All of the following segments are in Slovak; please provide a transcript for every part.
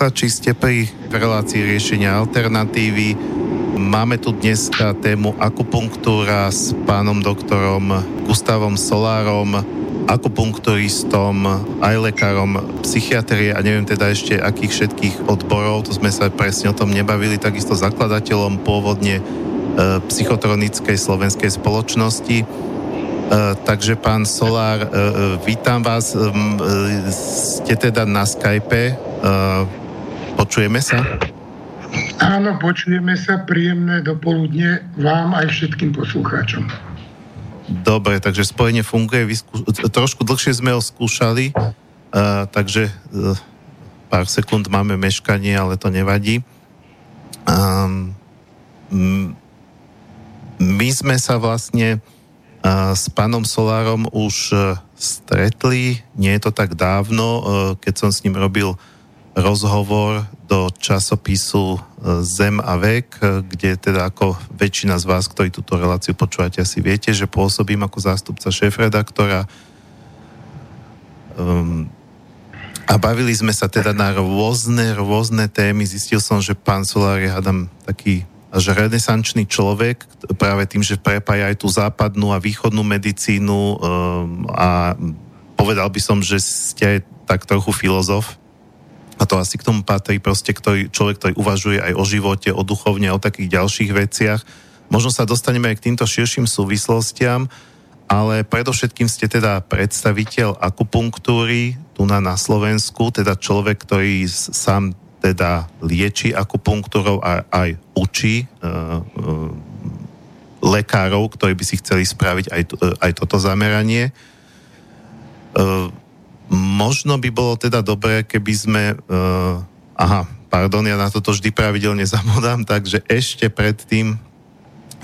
posluchači, ste pri relácii riešenia alternatívy. Máme tu dneska tému akupunktúra s pánom doktorom Gustavom Solárom, akupunkturistom, aj lekárom psychiatrie a neviem teda ešte akých všetkých odborov, to sme sa presne o tom nebavili, takisto zakladateľom pôvodne e, psychotronickej slovenskej spoločnosti. E, takže pán Solár, e vítam vás, e, ste teda na Skype, Uh, počujeme sa? Áno, počujeme sa. Príjemné dopoludne vám aj všetkým poslucháčom. Dobre, takže spojenie funguje. Vyskú... Trošku dlhšie sme ho skúšali, uh, takže uh, pár sekúnd máme meškanie, ale to nevadí. Um, my sme sa vlastne uh, s pánom Solárom už uh, stretli, nie je to tak dávno, uh, keď som s ním robil rozhovor do časopisu e, Zem a vek, e, kde teda ako väčšina z vás, ktorí túto reláciu počúvate, asi viete, že pôsobím ako zástupca šéf-redaktora. Um, a bavili sme sa teda na rôzne, rôzne témy. Zistil som, že pán Solár je, hádam, taký až renesančný človek, práve tým, že prepája aj tú západnú a východnú medicínu um, a povedal by som, že ste aj tak trochu filozof a to asi k tomu patrí proste ktorý, človek, ktorý uvažuje aj o živote, o duchovne, o takých ďalších veciach. Možno sa dostaneme aj k týmto širším súvislostiam, ale predovšetkým ste teda predstaviteľ akupunktúry tu na, na Slovensku, teda človek, ktorý sám teda lieči akupunktúrou a aj učí uh, uh, lekárov, ktorí by si chceli spraviť aj, uh, aj toto zameranie. Uh, Možno by bolo teda dobré, keby sme... Uh, aha, pardon, ja na toto vždy pravidelne zamodám, takže ešte predtým,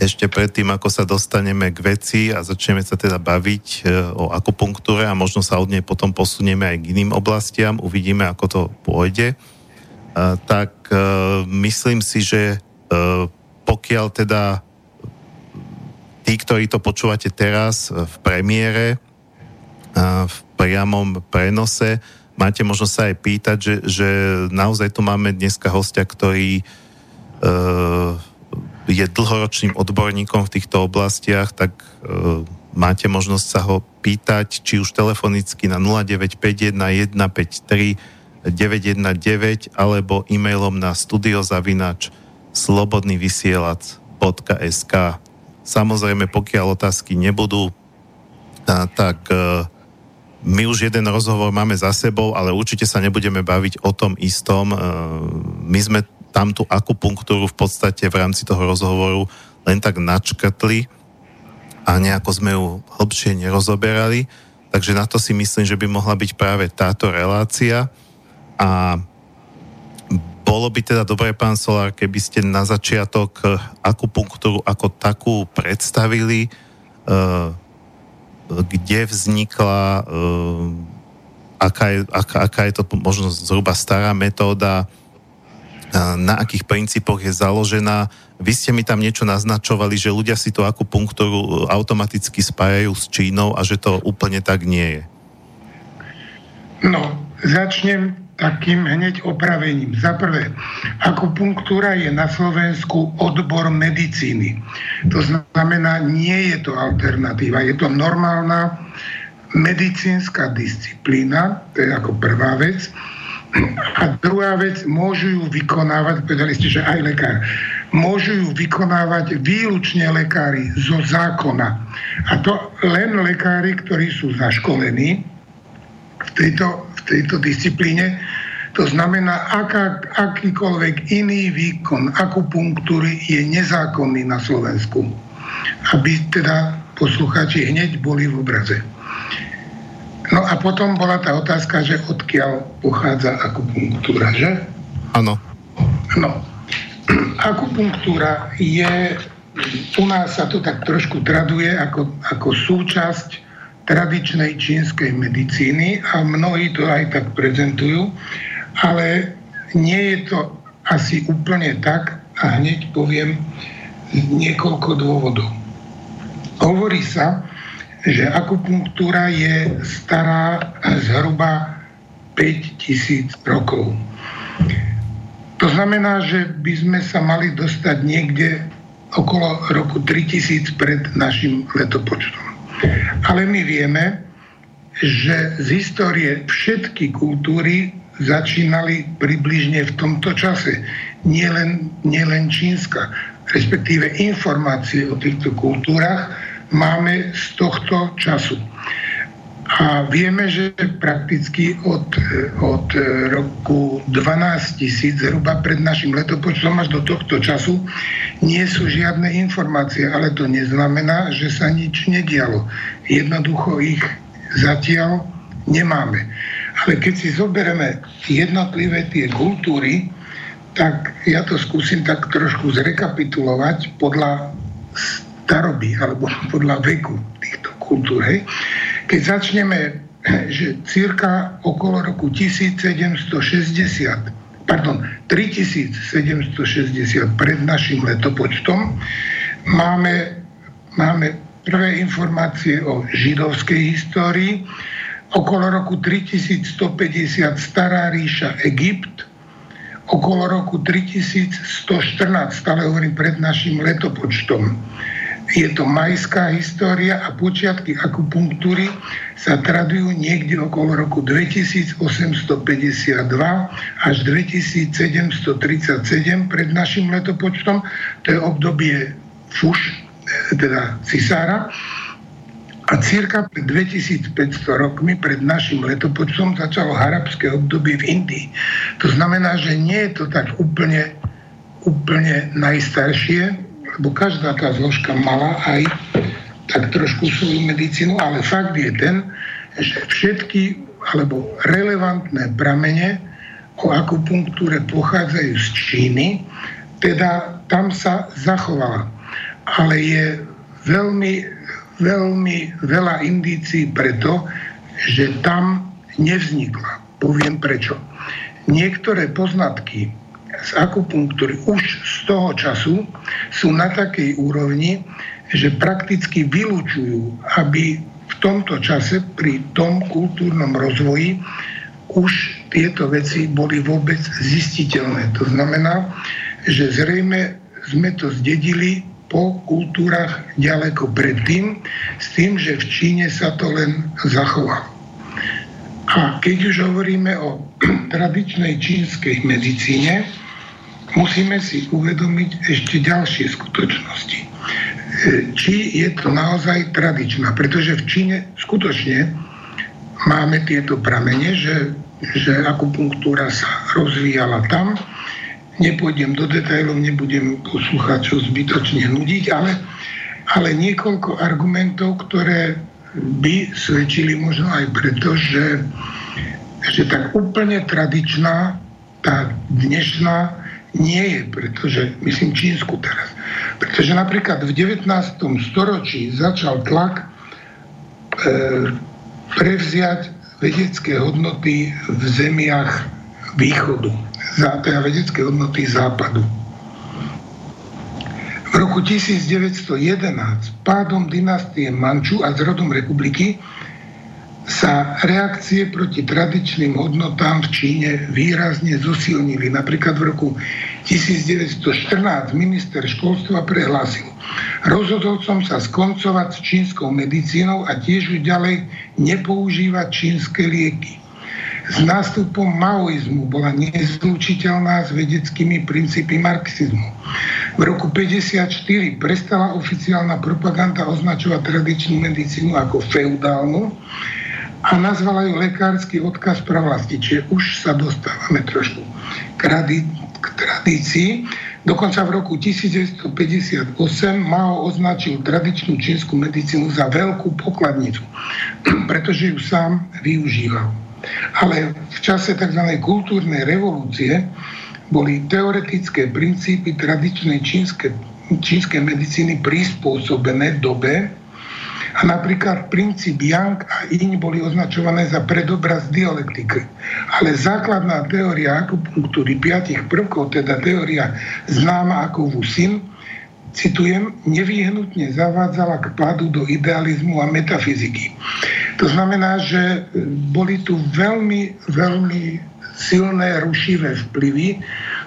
ešte predtým, ako sa dostaneme k veci a začneme sa teda baviť uh, o akupunktúre a možno sa od nej potom posunieme aj k iným oblastiam, uvidíme, ako to pôjde, uh, tak uh, myslím si, že uh, pokiaľ teda tí, ktorí to počúvate teraz v premiére, v priamom prenose. Máte možno sa aj pýtať, že, že naozaj tu máme dneska hostia, ktorý uh, je dlhoročným odborníkom v týchto oblastiach, tak uh, máte možnosť sa ho pýtať, či už telefonicky na 0951 153 919 alebo e-mailom na studiozavinač slobodnyvysielac.sk Samozrejme, pokiaľ otázky nebudú, tak my už jeden rozhovor máme za sebou, ale určite sa nebudeme baviť o tom istom. E, my sme tam tú akupunktúru v podstate v rámci toho rozhovoru len tak načkrtli a nejako sme ju hlbšie nerozoberali. Takže na to si myslím, že by mohla byť práve táto relácia. A bolo by teda dobré, pán Solár, keby ste na začiatok akupunktúru ako takú predstavili, uh, kde vznikla, uh, aká, je, aká, aká je to možno zhruba stará metóda, uh, na akých princípoch je založená. Vy ste mi tam niečo naznačovali, že ľudia si tú akupunktúru automaticky spájajú s Čínou a že to úplne tak nie je. No, začnem takým hneď opravením. Za prvé, akupunktúra je na Slovensku odbor medicíny. To znamená, nie je to alternatíva, je to normálna medicínska disciplína, to je ako prvá vec. A druhá vec, môžu ju vykonávať, povedali ste, že aj lekár, môžu ju vykonávať výlučne lekári zo zákona. A to len lekári, ktorí sú zaškolení v tejto tejto disciplíne. To znamená, aká, akýkoľvek iný výkon akupunktúry je nezákonný na Slovensku. Aby teda poslucháči hneď boli v obraze. No a potom bola tá otázka, že odkiaľ pochádza akupunktúra, že? Áno. No. Akupunktúra je, u nás sa to tak trošku traduje ako, ako súčasť tradičnej čínskej medicíny a mnohí to aj tak prezentujú, ale nie je to asi úplne tak a hneď poviem niekoľko dôvodov. Hovorí sa, že akupunktúra je stará zhruba 5000 rokov. To znamená, že by sme sa mali dostať niekde okolo roku 3000 pred našim letopočtom. Ale my vieme, že z histórie všetky kultúry začínali približne v tomto čase. Nielen, nielen čínska, respektíve informácie o týchto kultúrach máme z tohto času. A vieme, že prakticky od, od roku 12 tisíc, zhruba pred našim letopočtom až do tohto času, nie sú žiadne informácie, ale to neznamená, že sa nič nedialo. Jednoducho ich zatiaľ nemáme. Ale keď si zoberieme jednotlivé tie kultúry, tak ja to skúsim tak trošku zrekapitulovať podľa staroby alebo podľa veku týchto kultúr. Hej. Keď začneme, že cirka okolo roku 1760, pardon, 3760 pred našim letopočtom máme, máme prvé informácie o židovskej histórii, okolo roku 3150 Stará ríša Egypt, okolo roku 3114, stále hovorím pred našim letopočtom. Je to majská história a počiatky akupunktúry sa tradujú niekde okolo roku 2852 až 2737 pred našim letopočtom. To je obdobie Fuš, teda cisára. A cirka pred 2500 rokmi, pred našim letopočtom, začalo harabské obdobie v Indii. To znamená, že nie je to tak úplne, úplne najstaršie, lebo každá tá zložka mala aj tak trošku svoju medicínu, ale fakt je ten, že všetky alebo relevantné pramene o akupunktúre pochádzajú z Číny, teda tam sa zachovala. Ale je veľmi veľmi veľa indícií preto, že tam nevznikla. Poviem prečo. Niektoré poznatky z akupunktúry už z toho času sú na takej úrovni, že prakticky vylúčujú, aby v tomto čase pri tom kultúrnom rozvoji už tieto veci boli vôbec zistiteľné. To znamená, že zrejme sme to zdedili po kultúrach ďaleko predtým, s tým, že v Číne sa to len zachovalo. A keď už hovoríme o tradičnej čínskej medicíne, musíme si uvedomiť ešte ďalšie skutočnosti. E, či je to naozaj tradičná, pretože v Číne skutočne máme tieto pramene, že, že akupunktúra sa rozvíjala tam, nepôjdem do detajlov, nebudem poslucháčov zbytočne nudiť, ale, ale niekoľko argumentov, ktoré by svedčili možno aj preto, že, že tak úplne tradičná tá dnešná nie je, pretože, myslím Čínsku teraz, pretože napríklad v 19. storočí začal tlak e, prevziať vedecké hodnoty v zemiach východu teda vedecké hodnoty západu. V roku 1911 pádom dynastie Manču a zrodom republiky sa reakcie proti tradičným hodnotám v Číne výrazne zosilnili. Napríklad v roku 1914 minister školstva prehlásil, rozhodol som sa skoncovať s čínskou medicínou a tiež už ďalej nepoužívať čínske lieky s nástupom maoizmu bola nezlučiteľná s vedeckými princípy marxizmu. V roku 1954 prestala oficiálna propaganda označovať tradičnú medicínu ako feudálnu a nazvala ju lekársky odkaz pravlasti, čiže už sa dostávame trošku k, radi- k tradícii. Dokonca v roku 1958 Mao označil tradičnú čínsku medicínu za veľkú pokladnicu, pretože ju sám využíval. Ale v čase tzv. kultúrnej revolúcie boli teoretické princípy tradičnej čínskej, čínskej medicíny prispôsobené dobe a napríklad princíp Yang a Iň boli označované za predobraz dialektiky. Ale základná teória akupunktúry piatich prvkov, teda teória známa ako Wusin, citujem, nevyhnutne zavádzala k pádu do idealizmu a metafyziky. To znamená, že boli tu veľmi, veľmi silné rušivé vplyvy,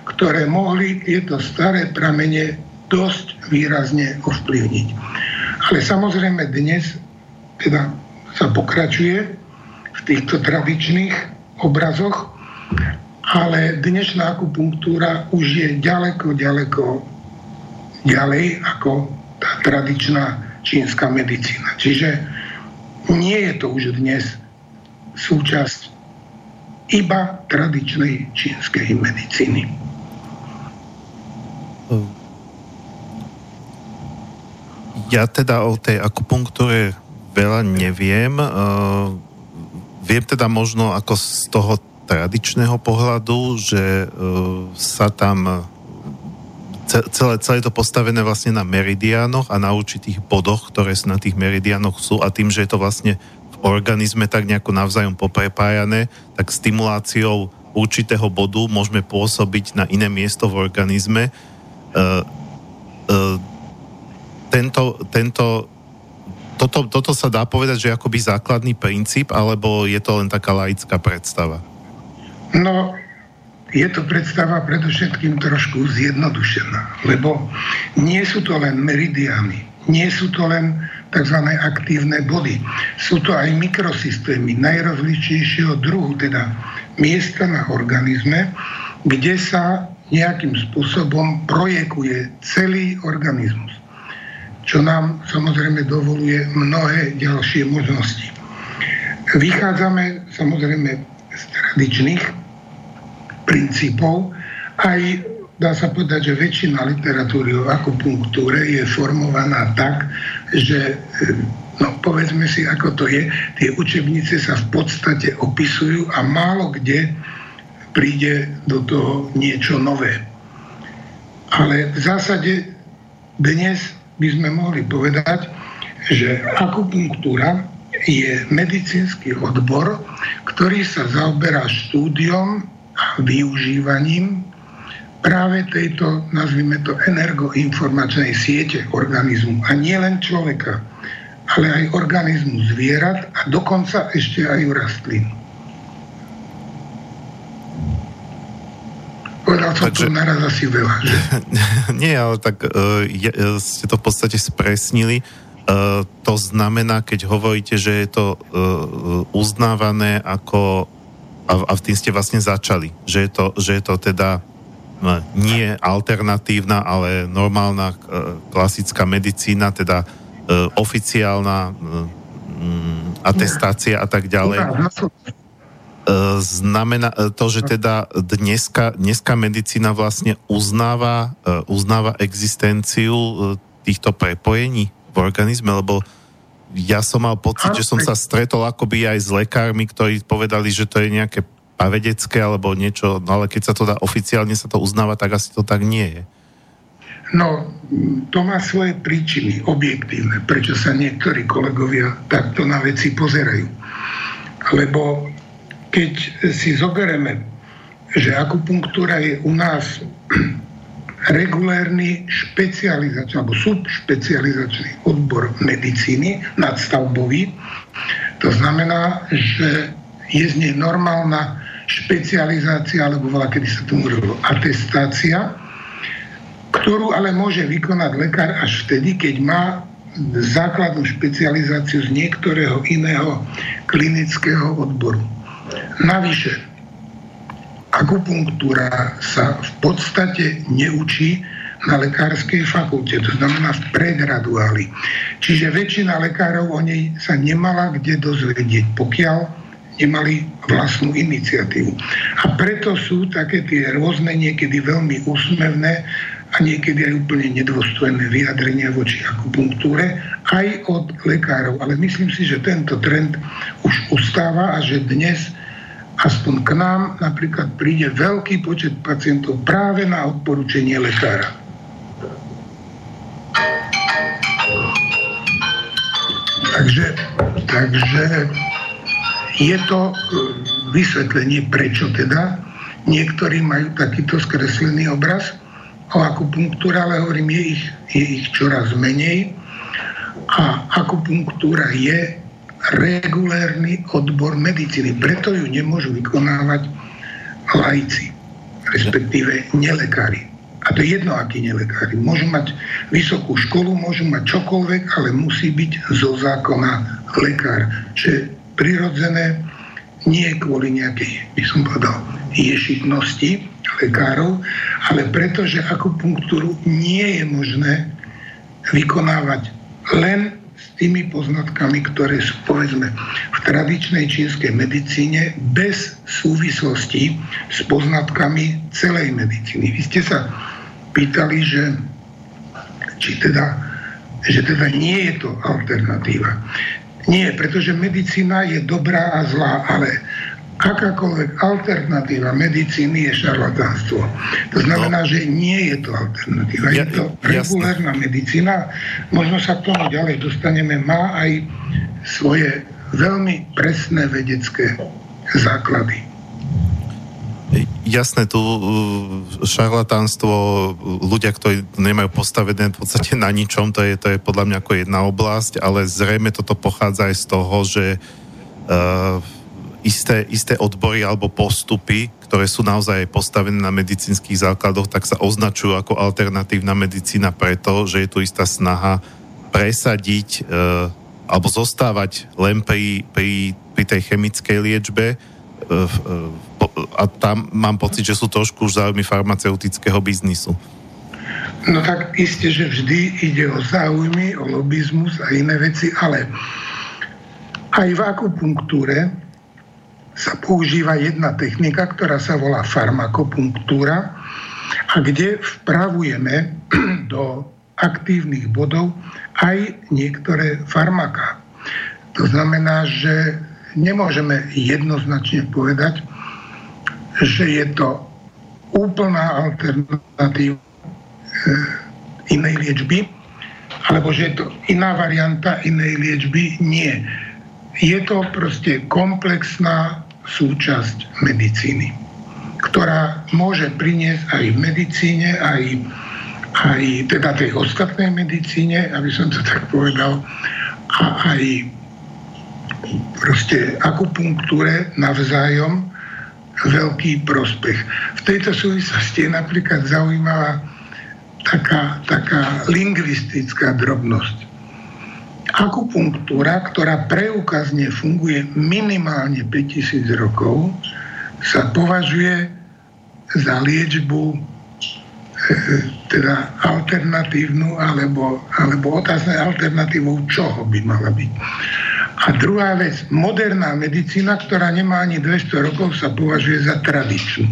ktoré mohli tieto staré pramene dosť výrazne ovplyvniť. Ale samozrejme dnes teda sa pokračuje v týchto tradičných obrazoch, ale dnešná akupunktúra už je ďaleko, ďaleko ďalej ako tá tradičná čínska medicína. Čiže nie je to už dnes súčasť iba tradičnej čínskej medicíny. Ja teda o tej akupunktúre veľa neviem. Uh, viem teda možno ako z toho tradičného pohľadu, že uh, sa tam celé, celé to postavené vlastne na meridiánoch a na určitých bodoch, ktoré na tých meridiánoch sú a tým, že je to vlastne v organizme tak nejako navzájom poprepájané, tak stimuláciou určitého bodu môžeme pôsobiť na iné miesto v organizme. Uh, uh, tento, tento, toto, toto sa dá povedať, že je akoby základný princíp, alebo je to len taká laická predstava? No, je to predstava predovšetkým trošku zjednodušená, lebo nie sú to len meridiány, nie sú to len tzv. aktívne body. Sú to aj mikrosystémy najrozličnejšieho druhu, teda miesta na organizme, kde sa nejakým spôsobom projekuje celý organizmus čo nám samozrejme dovoluje mnohé ďalšie možnosti. Vychádzame samozrejme z tradičných princípov, aj dá sa povedať, že väčšina literatúry o akupunktúre je formovaná tak, že no povedzme si, ako to je, tie učebnice sa v podstate opisujú a málo kde príde do toho niečo nové. Ale v zásade dnes by sme mohli povedať, že akupunktúra je medicínsky odbor, ktorý sa zaoberá štúdiom a využívaním práve tejto, nazvime to, energoinformačnej siete organizmu. A nie len človeka, ale aj organizmu zvierat a dokonca ešte aj rastlín. Povedal som Takže, to naraz asi veľa, že? Nie, ale tak uh, je, uh, ste to v podstate spresnili. Uh, to znamená, keď hovoríte, že je to uh, uznávané ako a, a v tým ste vlastne začali, že je to, že je to teda uh, nie alternatívna, ale normálna uh, klasická medicína, teda uh, oficiálna uh, atestácia a tak ďalej. E, znamená e, to, že teda dneska, dneska medicína vlastne uznáva, e, uznáva existenciu týchto prepojení v organizme, lebo ja som mal pocit, že som sa stretol akoby aj s lekármi, ktorí povedali, že to je nejaké pavedecké alebo niečo, no ale keď sa to dá oficiálne sa to uznáva, tak asi to tak nie je. No, to má svoje príčiny objektívne, prečo sa niektorí kolegovia takto na veci pozerajú. Lebo keď si zoberieme, že akupunktúra je u nás regulérny špecializačný alebo subšpecializačný odbor medicíny nadstavbový. To znamená, že je z nej normálna špecializácia, alebo veľa kedy sa tomu hovorilo atestácia, ktorú ale môže vykonať lekár až vtedy, keď má základnú špecializáciu z niektorého iného klinického odboru. Navyše, akupunktúra sa v podstate neučí na lekárskej fakulte, to znamená v pregraduáli. Čiže väčšina lekárov o nej sa nemala kde dozvedieť, pokiaľ nemali vlastnú iniciatívu. A preto sú také tie rôzne, niekedy veľmi úsmevné a niekedy aj úplne nedôstojné vyjadrenia voči akupunktúre aj od lekárov. Ale myslím si, že tento trend už ustáva a že dnes aspoň k nám napríklad príde veľký počet pacientov práve na odporúčanie lekára. Takže, takže je to e, vysvetlenie, prečo teda niektorí majú takýto skreslený obraz o akupunktúre, ale hovorím, je ich, je ich čoraz menej a akupunktúra je regulérny odbor medicíny. Preto ju nemôžu vykonávať laici, respektíve nelekári. A to je jedno, akí nelekári. Môžu mať vysokú školu, môžu mať čokoľvek, ale musí byť zo zákona lekár. Čo je prirodzené, nie kvôli nejakej, by som povedal, ješitnosti lekárov, ale preto, že akupunktúru nie je možné vykonávať len s tými poznatkami, ktoré sú povedzme v tradičnej čínskej medicíne bez súvislosti s poznatkami celej medicíny. Vy ste sa pýtali, že či teda, že teda nie je to alternatíva. Nie, pretože medicína je dobrá a zlá, ale akákoľvek alternatíva medicíny je šarlatánstvo. To znamená, no. že nie je to alternatíva. Ja, je to regulárna medicína. Možno sa k tomu ďalej dostaneme. Má aj svoje veľmi presné vedecké základy. Jasné, tu uh, šarlatánstvo, ľudia, ktorí nemajú postavené v podstate na ničom, to je, to je podľa mňa ako jedna oblasť, ale zrejme toto pochádza aj z toho, že uh, isté, isté odbory alebo postupy, ktoré sú naozaj postavené na medicínskych základoch, tak sa označujú ako alternatívna medicína preto, že je tu istá snaha presadiť uh, alebo zostávať len pri, pri, pri tej chemickej liečbe uh, a tam mám pocit, že sú trošku už záujmy farmaceutického biznisu. No tak isté, že vždy ide o záujmy, o lobizmus a iné veci, ale aj v akupunktúre sa používa jedna technika, ktorá sa volá farmakopunktúra a kde vpravujeme do aktívnych bodov aj niektoré farmaká. To znamená, že nemôžeme jednoznačne povedať, že je to úplná alternatíva e, inej liečby, alebo že je to iná varianta inej liečby. Nie. Je to proste komplexná súčasť medicíny, ktorá môže priniesť aj v medicíne, aj, aj teda tej ostatnej medicíne, aby som to tak povedal, a aj proste akupunktúre navzájom veľký prospech. V tejto súvislosti je napríklad zaujímavá taká, taká lingvistická drobnosť. Akupunktúra, ktorá preukazne funguje minimálne 5000 rokov, sa považuje za liečbu e, teda alternatívnu alebo, alebo otázne alternatívou čoho by mala byť. A druhá vec, moderná medicína, ktorá nemá ani 200 rokov, sa považuje za tradičnú.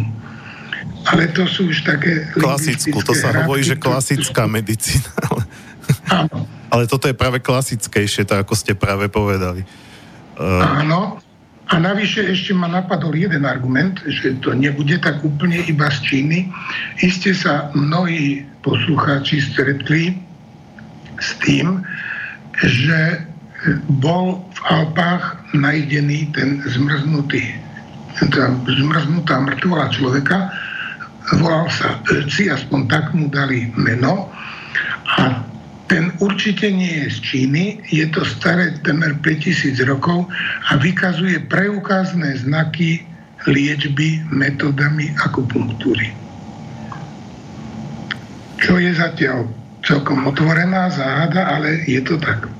Ale to sú už také... Klasickú, to sa hovorí, že klasická medicína. Áno. Ale toto je práve klasickejšie, to ako ste práve povedali. Uh... Áno. A navyše ešte ma napadol jeden argument, že to nebude tak úplne iba z Číny. Iste sa mnohí poslucháči stretli s tým, že bol v Alpách najdený ten zmrznutý, tá zmrznutá mŕtvola človeka, volal sa Öci, aspoň tak mu dali meno. A ten určite nie je z Číny, je to staré temer 5000 rokov a vykazuje preukázne znaky liečby metodami akupunktúry. Čo je zatiaľ celkom otvorená záhada, ale je to tak.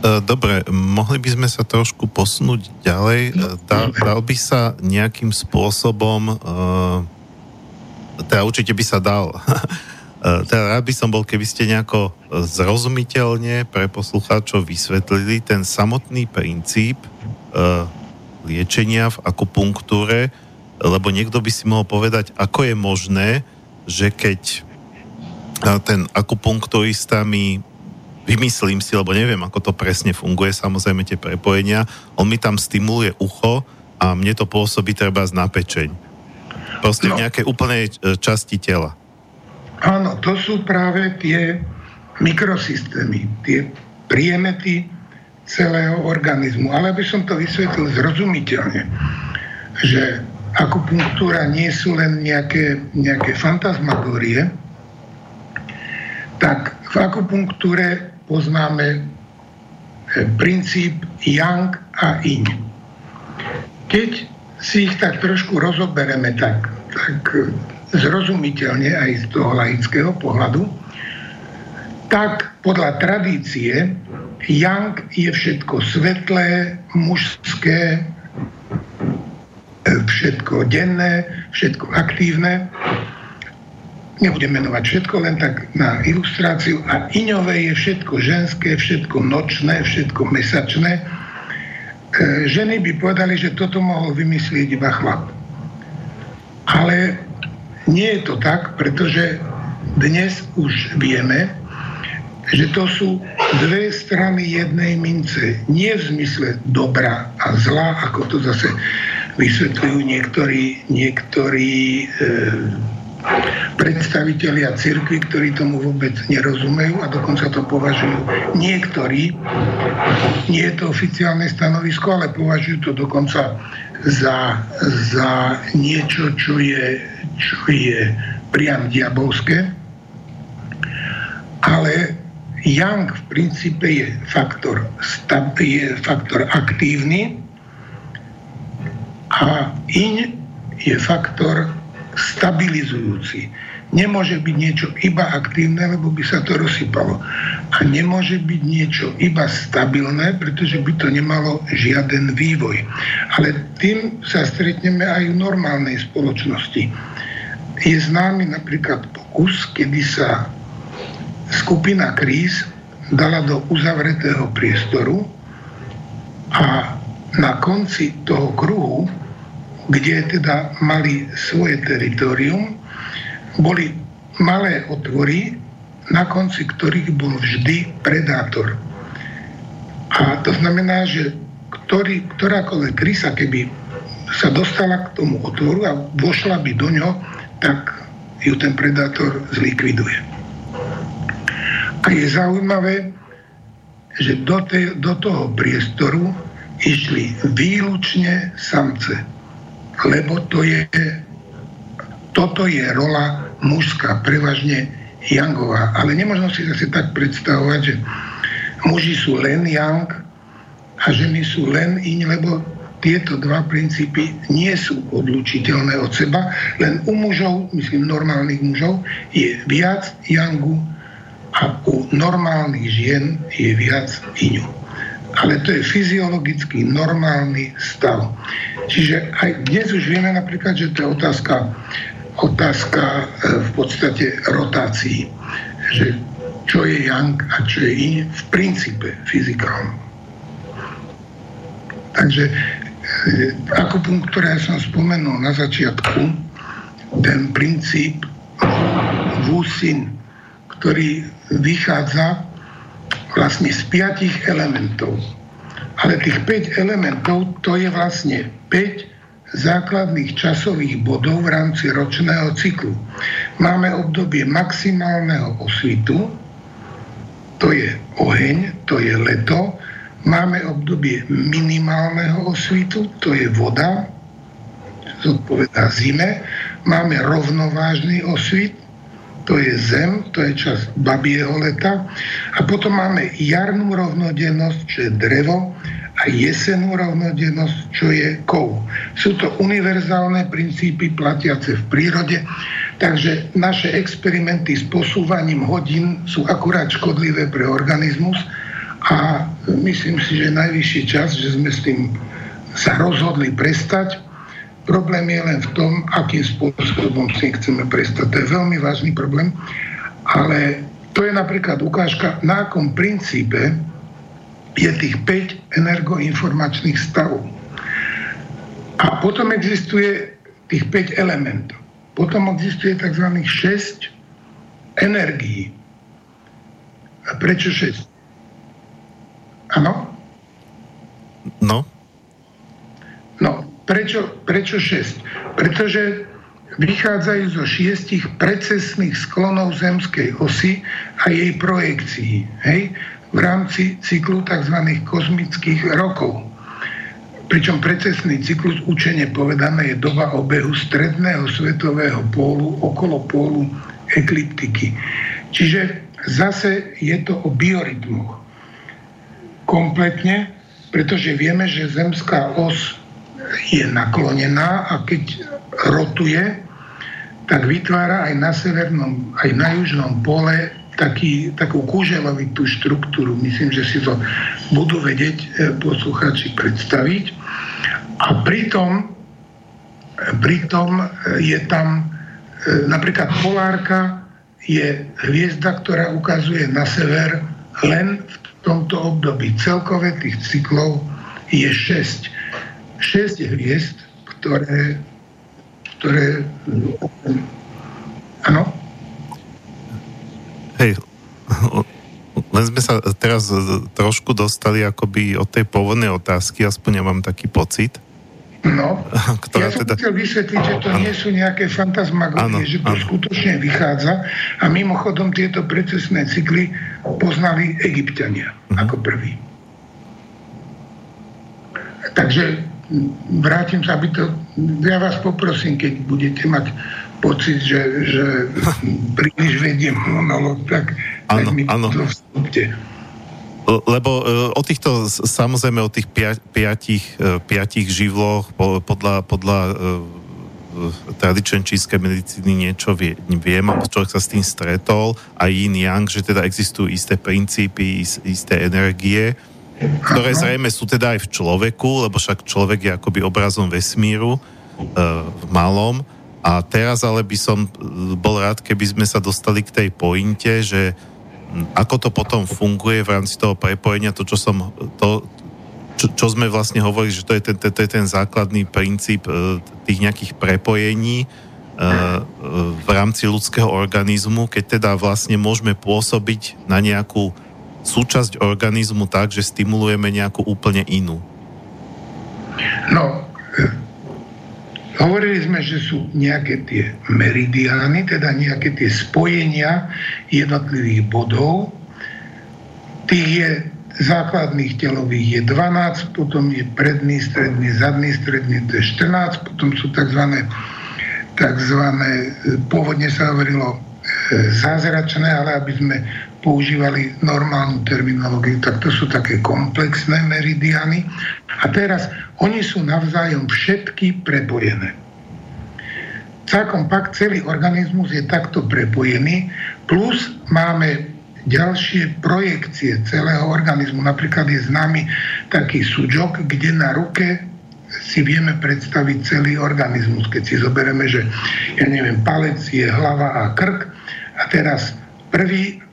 E, dobre, mohli by sme sa trošku posunúť ďalej. E, dal, dal by sa nejakým spôsobom, uh, teda určite by sa dal, teda rád by som bol, keby ste nejako zrozumiteľne pre poslucháčov vysvetlili ten samotný princíp uh, liečenia v akupunktúre, lebo niekto by si mohol povedať, ako je možné, že keď ten akupunkturista mi vymyslím si, lebo neviem, ako to presne funguje, samozrejme tie prepojenia, on mi tam stimuluje ucho a mne to pôsobí treba z napečeň. Proste no. v nejakej úplnej časti tela. Áno, to sú práve tie mikrosystémy, tie priemety celého organizmu. Ale aby som to vysvetlil zrozumiteľne, že akupunktúra nie sú len nejaké, nejaké fantasmagórie, tak v akupunktúre poznáme eh, princíp yang a yin. Keď si ich tak trošku rozobereme tak, tak zrozumiteľne aj z toho laického pohľadu, tak podľa tradície Yang je všetko svetlé, mužské, všetko denné, všetko aktívne. Nebudem menovať všetko, len tak na ilustráciu. A iňové je všetko ženské, všetko nočné, všetko mesačné. E, ženy by povedali, že toto mohol vymyslieť iba chlap. Ale nie je to tak, pretože dnes už vieme, že to sú dve strany jednej mince. Nie v zmysle dobrá a zlá, ako to zase vysvetľujú niektorí, niektorí e, predstavitelia cirkvi, ktorí tomu vôbec nerozumejú a dokonca to považujú niektorí. Nie je to oficiálne stanovisko, ale považujú to dokonca za, za niečo, čo je, čo je priam diabolské. Ale Yang v princípe je faktor, je faktor aktívny a iň je faktor stabilizujúci. Nemôže byť niečo iba aktívne, lebo by sa to rozsypalo. A nemôže byť niečo iba stabilné, pretože by to nemalo žiaden vývoj. Ale tým sa stretneme aj v normálnej spoločnosti. Je známy napríklad pokus, kedy sa skupina kríz dala do uzavretého priestoru a na konci toho kruhu, kde teda mali svoje teritorium, boli malé otvory, na konci ktorých bol vždy predátor. A to znamená, že ktorý, ktorákoľvek krysa, keby sa dostala k tomu otvoru a vošla by do ňo, tak ju ten predátor zlikviduje. A je zaujímavé, že do, te, do toho priestoru išli výlučne samce. Lebo to je, toto je rola mužská, prevažne Yangová. Ale nemôžno si zase tak predstavovať, že muži sú len Yang a ženy sú len iň, lebo tieto dva princípy nie sú odlučiteľné od seba, len u mužov, myslím normálnych mužov, je viac Yangu a u normálnych žien je viac iňu. Ale to je fyziologicky normálny stav. Čiže aj dnes už vieme napríklad, že to je otázka, otázka e, v podstate rotácií. Že čo je yang a čo je iň v princípe fyzikálnom. Takže e, akupunktúra, ja som spomenul na začiatku, ten princíp Wusin, ktorý vychádza vlastne z piatich elementov. Ale tých 5 elementov to je vlastne 5 základných časových bodov v rámci ročného cyklu. Máme obdobie maximálneho osvitu, to je oheň, to je leto. Máme obdobie minimálneho osvitu, to je voda, zodpovedá zime. Máme rovnovážny osvit, to je zem, to je čas babieho leta. A potom máme jarnú rovnodennosť, čo je drevo, a jesenú rovnodennosť, čo je kov. Sú to univerzálne princípy platiace v prírode, takže naše experimenty s posúvaním hodín sú akurát škodlivé pre organizmus a myslím si, že najvyšší čas, že sme s tým sa rozhodli prestať Problém je len v tom, akým spôsobom si chceme prestať. To je veľmi vážny problém, ale to je napríklad ukážka, na akom princípe je tých 5 energoinformačných stavov. A potom existuje tých 5 elementov. Potom existuje tzv. 6 energií. A prečo 6? Áno? No. No, Prečo, prečo 6? Pretože vychádzajú zo šiestich precesných sklonov zemskej osy a jej projekcií hej, v rámci cyklu tzv. kozmických rokov. Pričom precesný cyklus učenie povedané je doba obehu stredného svetového pólu okolo pólu ekliptiky. Čiže zase je to o biorytmoch. Kompletne, pretože vieme, že zemská os je naklonená a keď rotuje, tak vytvára aj na severnom, aj na južnom pole taký, takú kúželovitú štruktúru. Myslím, že si to budú vedieť e, posluchači predstaviť. A pritom, pritom je tam e, napríklad polárka je hviezda, ktorá ukazuje na sever len v tomto období. Celkové tých cyklov je 6. 6 hviezd, ktoré, ktoré áno? Hej, len sme sa teraz trošku dostali akoby od tej pôvodnej otázky, aspoň ja mám taký pocit. No, ktorá ja som teda... chcel vysvetliť, že to ano. nie sú nejaké fantasmagórie, že to ano. skutočne vychádza a mimochodom tieto precesné cykly poznali egyptiania uh-huh. ako prvý. Takže vrátim sa, aby to, ja vás poprosím, keď budete mať pocit, že, že príliš vediem monolog, tak, ano, tak mi ano. to vstúpte. Lebo e, o týchto, samozrejme o tých piatich, e, piatich živloch podľa, podľa e, tradičnej čínskej medicíny niečo vie, viem, alebo človek sa s tým stretol, a yin yang, že teda existujú isté princípy, isté energie, ktoré zrejme sú teda aj v človeku, lebo však človek je akoby obrazom vesmíru v malom. A teraz ale by som bol rád, keby sme sa dostali k tej pointe, že ako to potom funguje v rámci toho prepojenia, to, čo som, to, čo, čo sme vlastne hovorili, že to je ten, to je ten základný princíp uh, tých nejakých prepojení uh, v rámci ľudského organizmu, keď teda vlastne môžeme pôsobiť na nejakú súčasť organizmu tak, že stimulujeme nejakú úplne inú. No, Hovorili sme, že sú nejaké tie meridiány, teda nejaké tie spojenia jednotlivých bodov. Tých je základných telových je 12, potom je predný, stredný, zadný, stredný, to je 14, potom sú tzv. tzv. pôvodne sa hovorilo e, zázračné, ale aby sme používali normálnu terminológiu, tak to sú také komplexné meridiany. A teraz oni sú navzájom všetky prepojené. Celkom pak celý organizmus je takto prepojený, plus máme ďalšie projekcie celého organizmu. Napríklad je známy taký súďok, kde na ruke si vieme predstaviť celý organizmus. Keď si zoberieme, že ja neviem, palec je hlava a krk a teraz prvý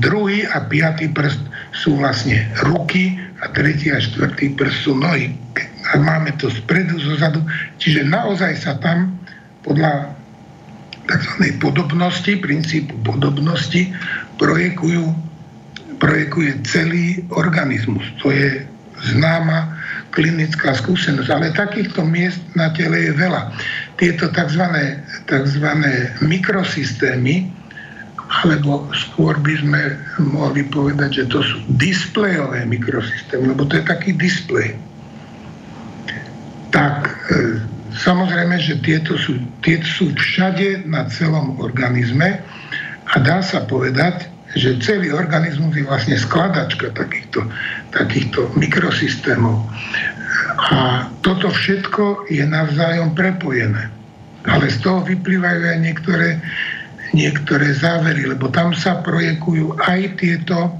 druhý a piatý prst sú vlastne ruky a tretí a štvrtý prst sú nohy. A máme to spredu, zozadu. Čiže naozaj sa tam podľa tzv. podobnosti, princípu podobnosti projekujú, projekuje celý organizmus. To je známa klinická skúsenosť. Ale takýchto miest na tele je veľa. Tieto tzv. tzv. mikrosystémy, alebo skôr by sme mohli povedať, že to sú displejové mikrosystémy, lebo to je taký displej. Tak e, samozrejme, že tieto sú, tieto sú všade na celom organizme a dá sa povedať, že celý organizmus je vlastne skladačka takýchto, takýchto mikrosystémov. A toto všetko je navzájom prepojené. Ale z toho vyplývajú aj niektoré niektoré závery, lebo tam sa projekujú aj tieto,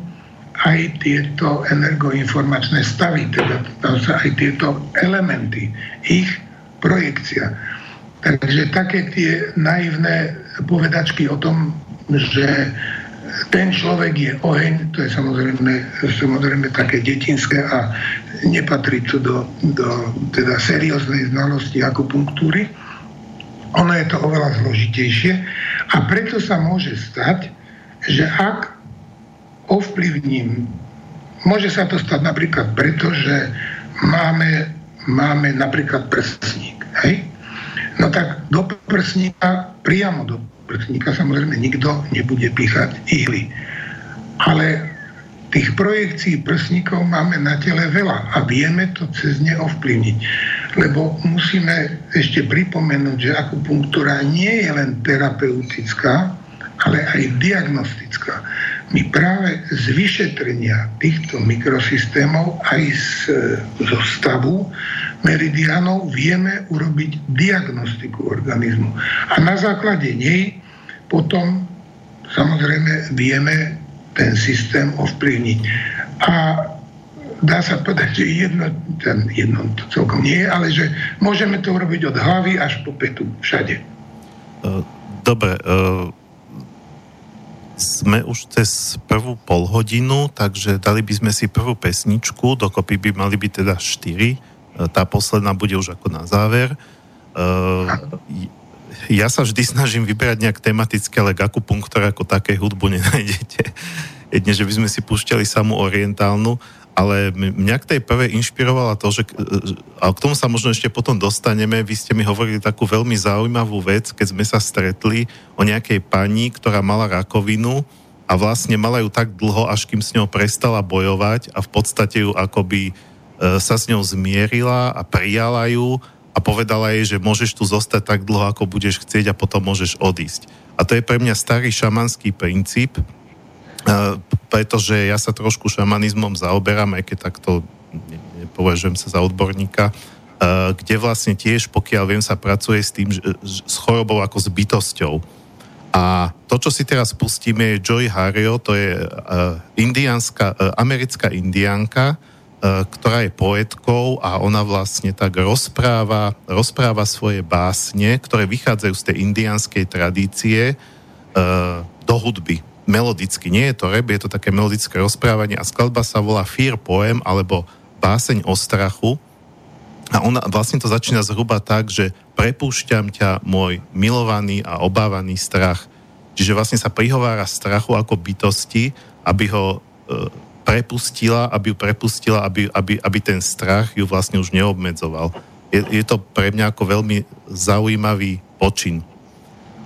aj tieto energoinformačné stavy, teda tam sa aj tieto elementy, ich projekcia. Takže také tie naivné povedačky o tom, že ten človek je oheň, to je samozrejme, samozrejme také detinské a nepatrí to do, do teda serióznej znalosti akupunktúry. Ono je to oveľa zložitejšie a preto sa môže stať, že ak ovplyvním, môže sa to stať napríklad preto, že máme, máme napríklad prsník. Hej? No tak do prsníka, priamo do prsníka samozrejme nikto nebude píchať ihly. Ale tých projekcií prsníkov máme na tele veľa a vieme to cez ne ovplyvniť lebo musíme ešte pripomenúť, že akupunktúra nie je len terapeutická, ale aj diagnostická. my práve z vyšetrenia týchto mikrosystémov aj z, zo stavu meridianov vieme urobiť diagnostiku organizmu. A na základe nej potom samozrejme vieme ten systém ovplyvniť. A dá sa povedať, že jedno, ten, jedno to celkom nie je, ale že môžeme to urobiť od hlavy až po petu, všade. Dobre, sme už cez prvú polhodinu, takže dali by sme si prvú pesničku, dokopy by mali byť teda štyri. E, tá posledná bude už ako na záver. E, ja sa vždy snažím vyberať nejak tematicky, ale k akupunktore ako také hudbu nenájdete. Jedne, že by sme si púšťali samú orientálnu, ale mňa k tej prvej inšpirovala to, že a k tomu sa možno ešte potom dostaneme, vy ste mi hovorili takú veľmi zaujímavú vec, keď sme sa stretli o nejakej pani, ktorá mala rakovinu a vlastne mala ju tak dlho, až kým s ňou prestala bojovať a v podstate ju akoby e, sa s ňou zmierila a prijala ju a povedala jej, že môžeš tu zostať tak dlho, ako budeš chcieť a potom môžeš odísť. A to je pre mňa starý šamanský princíp, pretože ja sa trošku šamanizmom zaoberám, aj keď takto nepovažujem sa za odborníka, kde vlastne tiež, pokiaľ viem, sa pracuje s tým, s chorobou ako s bytosťou. A to, čo si teraz pustíme, je Joy Hario, to je indiánska, americká indiánka, ktorá je poetkou a ona vlastne tak rozpráva, rozpráva svoje básne, ktoré vychádzajú z tej indiánskej tradície do hudby melodicky. Nie je to rap, je to také melodické rozprávanie a skladba sa volá Fear Poem alebo Báseň o strachu. A ona vlastne to začína zhruba tak, že prepúšťam ťa, môj milovaný a obávaný strach. Čiže vlastne sa prihovára strachu ako bytosti, aby ho e, prepustila, aby ju prepustila, aby, aby, aby ten strach ju vlastne už neobmedzoval. Je, je to pre mňa ako veľmi zaujímavý počin.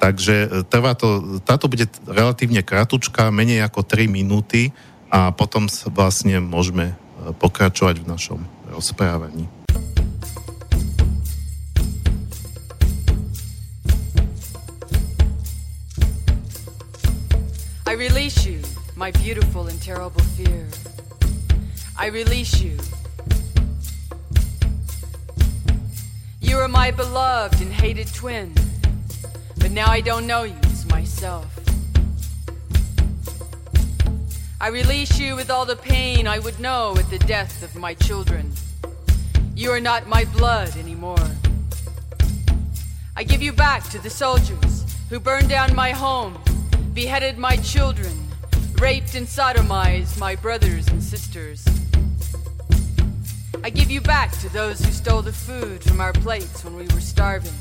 Takže e, trvá to, táto bude relatívne kratučká, menej ako 3 minúty a potom vlastne môžeme e, pokračovať v našom rozprávaní. My beautiful and terrible fear. I release you. You are my beloved and hated twin. But now I don't know you as myself. I release you with all the pain I would know at the death of my children. You are not my blood anymore. I give you back to the soldiers who burned down my home, beheaded my children, raped and sodomized my brothers and sisters. I give you back to those who stole the food from our plates when we were starving.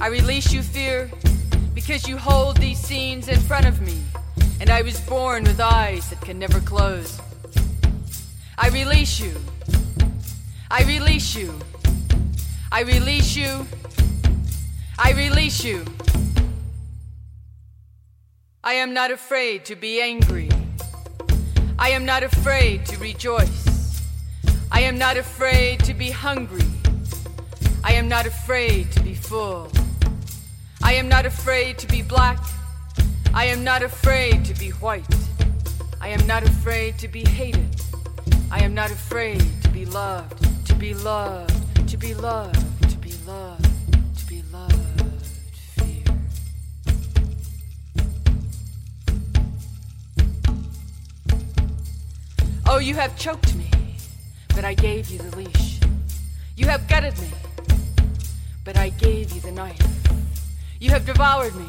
I release you, fear, because you hold these scenes in front of me, and I was born with eyes that can never close. I release you. I release you. I release you. I release you. I am not afraid to be angry. I am not afraid to rejoice. I am not afraid to be hungry. I am not afraid to be full. I am not afraid to be black. I am not afraid to be white. I am not afraid to be hated. I am not afraid to be loved, to be loved, to be loved, Oh, you have choked me, but I gave you the leash. You have gutted me, but I gave you the knife. You have devoured me,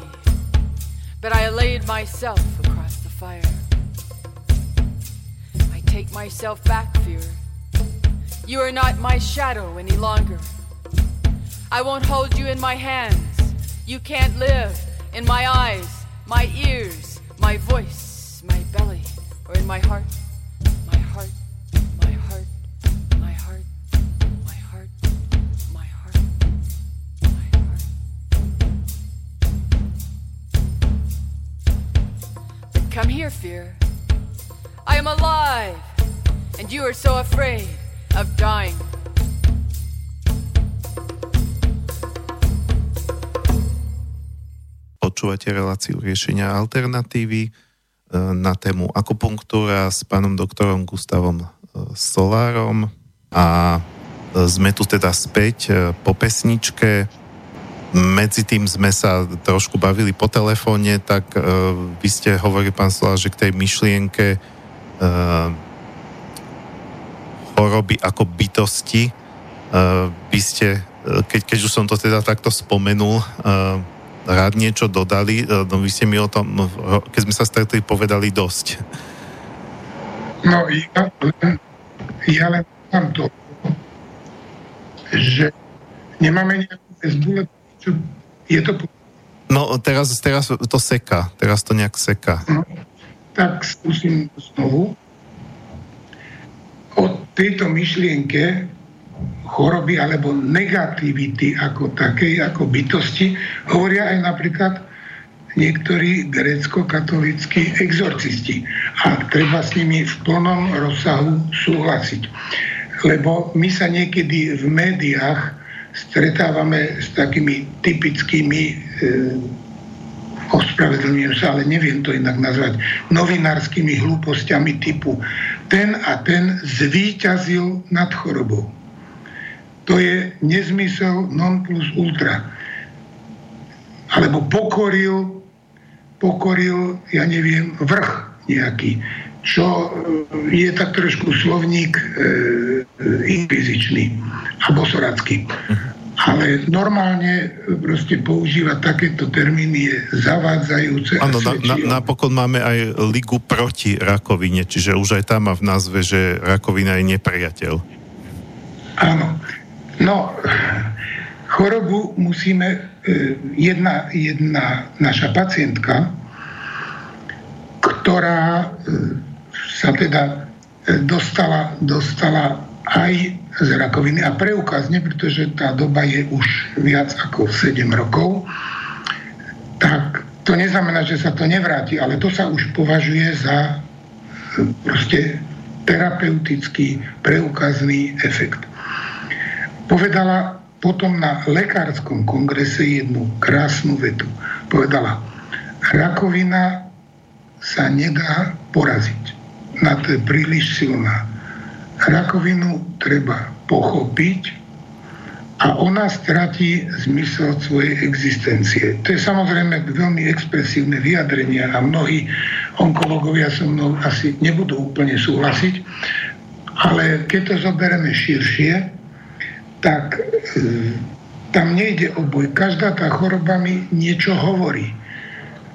but I laid myself across the fire. I take myself back, fear. You are not my shadow any longer. I won't hold you in my hands. You can't live in my eyes, my ears, my voice, my belly, or in my heart. Come here, fear. I am alive, and you are so afraid of dying. Počúvate reláciu riešenia alternatívy e, na tému akupunktúra s pánom doktorom Gustavom e, Solárom a sme tu teda späť po pesničke. Medzi tým sme sa trošku bavili po telefóne, tak vy ste hovorili, pán Solár, že k tej myšlienke choroby ako bytosti by ste, keď, keď už som to teda takto spomenul, rád niečo dodali. E, no vy ste mi o tom, no, keď sme sa stretli, povedali dosť. No ja ja len mám to, že nemáme nejakú väzbu, čo je to... No teraz, teraz to seka, teraz to nejak seka. No, tak skúsim znovu. O tejto myšlienke choroby alebo negativity ako takej, ako bytosti, hovoria aj napríklad niektorí grécko-katolíckí exorcisti. A treba s nimi v plnom rozsahu súhlasiť. Lebo my sa niekedy v médiách stretávame s takými typickými e, ospravedlňujem sa, ale neviem to inak nazvať, novinárskymi hlúpostiami typu ten a ten zvíťazil nad chorobou to je nezmysel non plus ultra. Alebo pokoril, pokoril, ja neviem, vrch nejaký, čo e, je tak trošku slovník e, e, inkvizičný a bosoracký. Ale normálne proste používať takéto termíny je zavádzajúce. Áno, na, na, napokon máme aj ligu proti rakovine, čiže už aj tam má v názve, že rakovina je nepriateľ. Áno. No, chorobu musíme, e, jedna, jedna naša pacientka, ktorá e, sa teda e, dostala, dostala aj z rakoviny a preukazne, pretože tá doba je už viac ako 7 rokov, tak to neznamená, že sa to nevráti, ale to sa už považuje za proste terapeutický preukazný efekt povedala potom na lekárskom kongrese jednu krásnu vetu. Povedala, rakovina sa nedá poraziť. Na to je príliš silná. Rakovinu treba pochopiť a ona stratí zmysel svojej existencie. To je samozrejme veľmi expresívne vyjadrenie a mnohí onkológovia so mnou asi nebudú úplne súhlasiť, ale keď to zoberieme širšie, tak e, tam nejde o boj. Každá tá choroba mi niečo hovorí.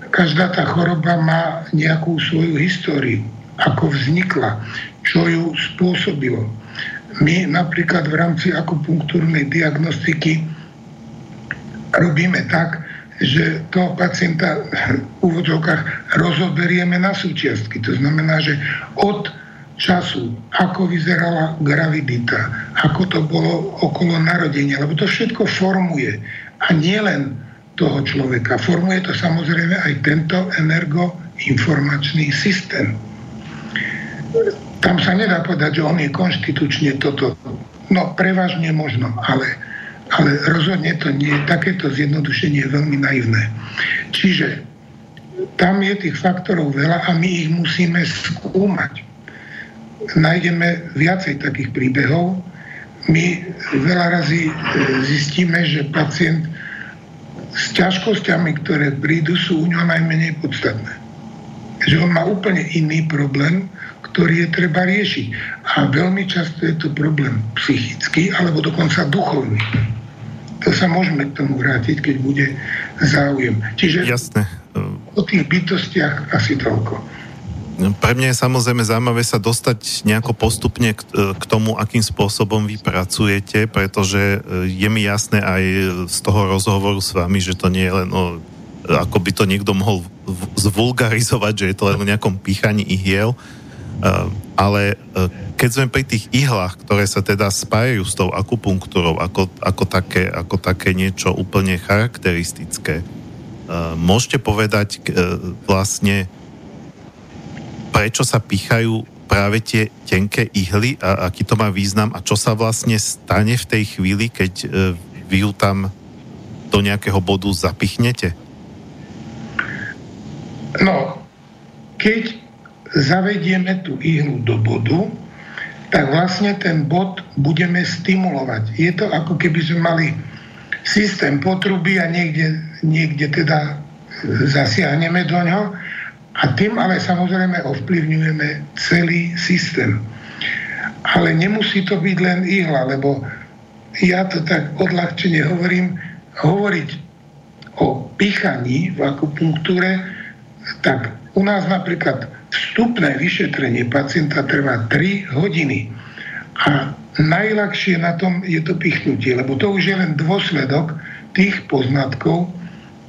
Každá tá choroba má nejakú svoju históriu, ako vznikla, čo ju spôsobilo. My napríklad v rámci akupunktúrnej diagnostiky robíme tak, že toho pacienta v úvodzovkách rozoberieme na súčiastky. To znamená, že od času, ako vyzerala gravidita, ako to bolo okolo narodenia, lebo to všetko formuje. A nie len toho človeka, formuje to samozrejme aj tento energoinformačný systém. Tam sa nedá povedať, že on je konštitučne toto. No, prevažne možno, ale, ale rozhodne to nie. Takéto zjednodušenie je veľmi naivné. Čiže tam je tých faktorov veľa a my ich musíme skúmať nájdeme viacej takých príbehov. My veľa razy e, zistíme, že pacient s ťažkosťami, ktoré prídu, sú u ňoho najmenej podstatné. Že on má úplne iný problém, ktorý je treba riešiť. A veľmi často je to problém psychický alebo dokonca duchovný. To sa môžeme k tomu vrátiť, keď bude záujem. Čiže Jasne. o tých bytostiach asi toľko. Pre mňa je samozrejme zaujímavé sa dostať nejako postupne k, k tomu, akým spôsobom vy pracujete, pretože e, je mi jasné aj z toho rozhovoru s vami, že to nie je len o, ako by to niekto mohol zvulgarizovať, že je to len o nejakom píchaní ihiel, e, ale e, keď sme pri tých ihlách, ktoré sa teda spájajú s tou akupunktúrou ako, ako, také, ako také niečo úplne charakteristické, môžete povedať vlastne, prečo sa pichajú práve tie tenké ihly a aký to má význam a čo sa vlastne stane v tej chvíli, keď e, vy ju tam do nejakého bodu zapichnete? No, keď zavedieme tú ihlu do bodu, tak vlastne ten bod budeme stimulovať. Je to ako keby sme mali systém potruby a niekde, niekde teda zasiahneme do ňo a tým ale samozrejme ovplyvňujeme celý systém. Ale nemusí to byť len ihla, lebo ja to tak odľahčene hovorím, hovoriť o pichaní v akupunktúre, tak u nás napríklad vstupné vyšetrenie pacienta trvá 3 hodiny. A najľahšie na tom je to pichnutie, lebo to už je len dôsledok tých poznatkov,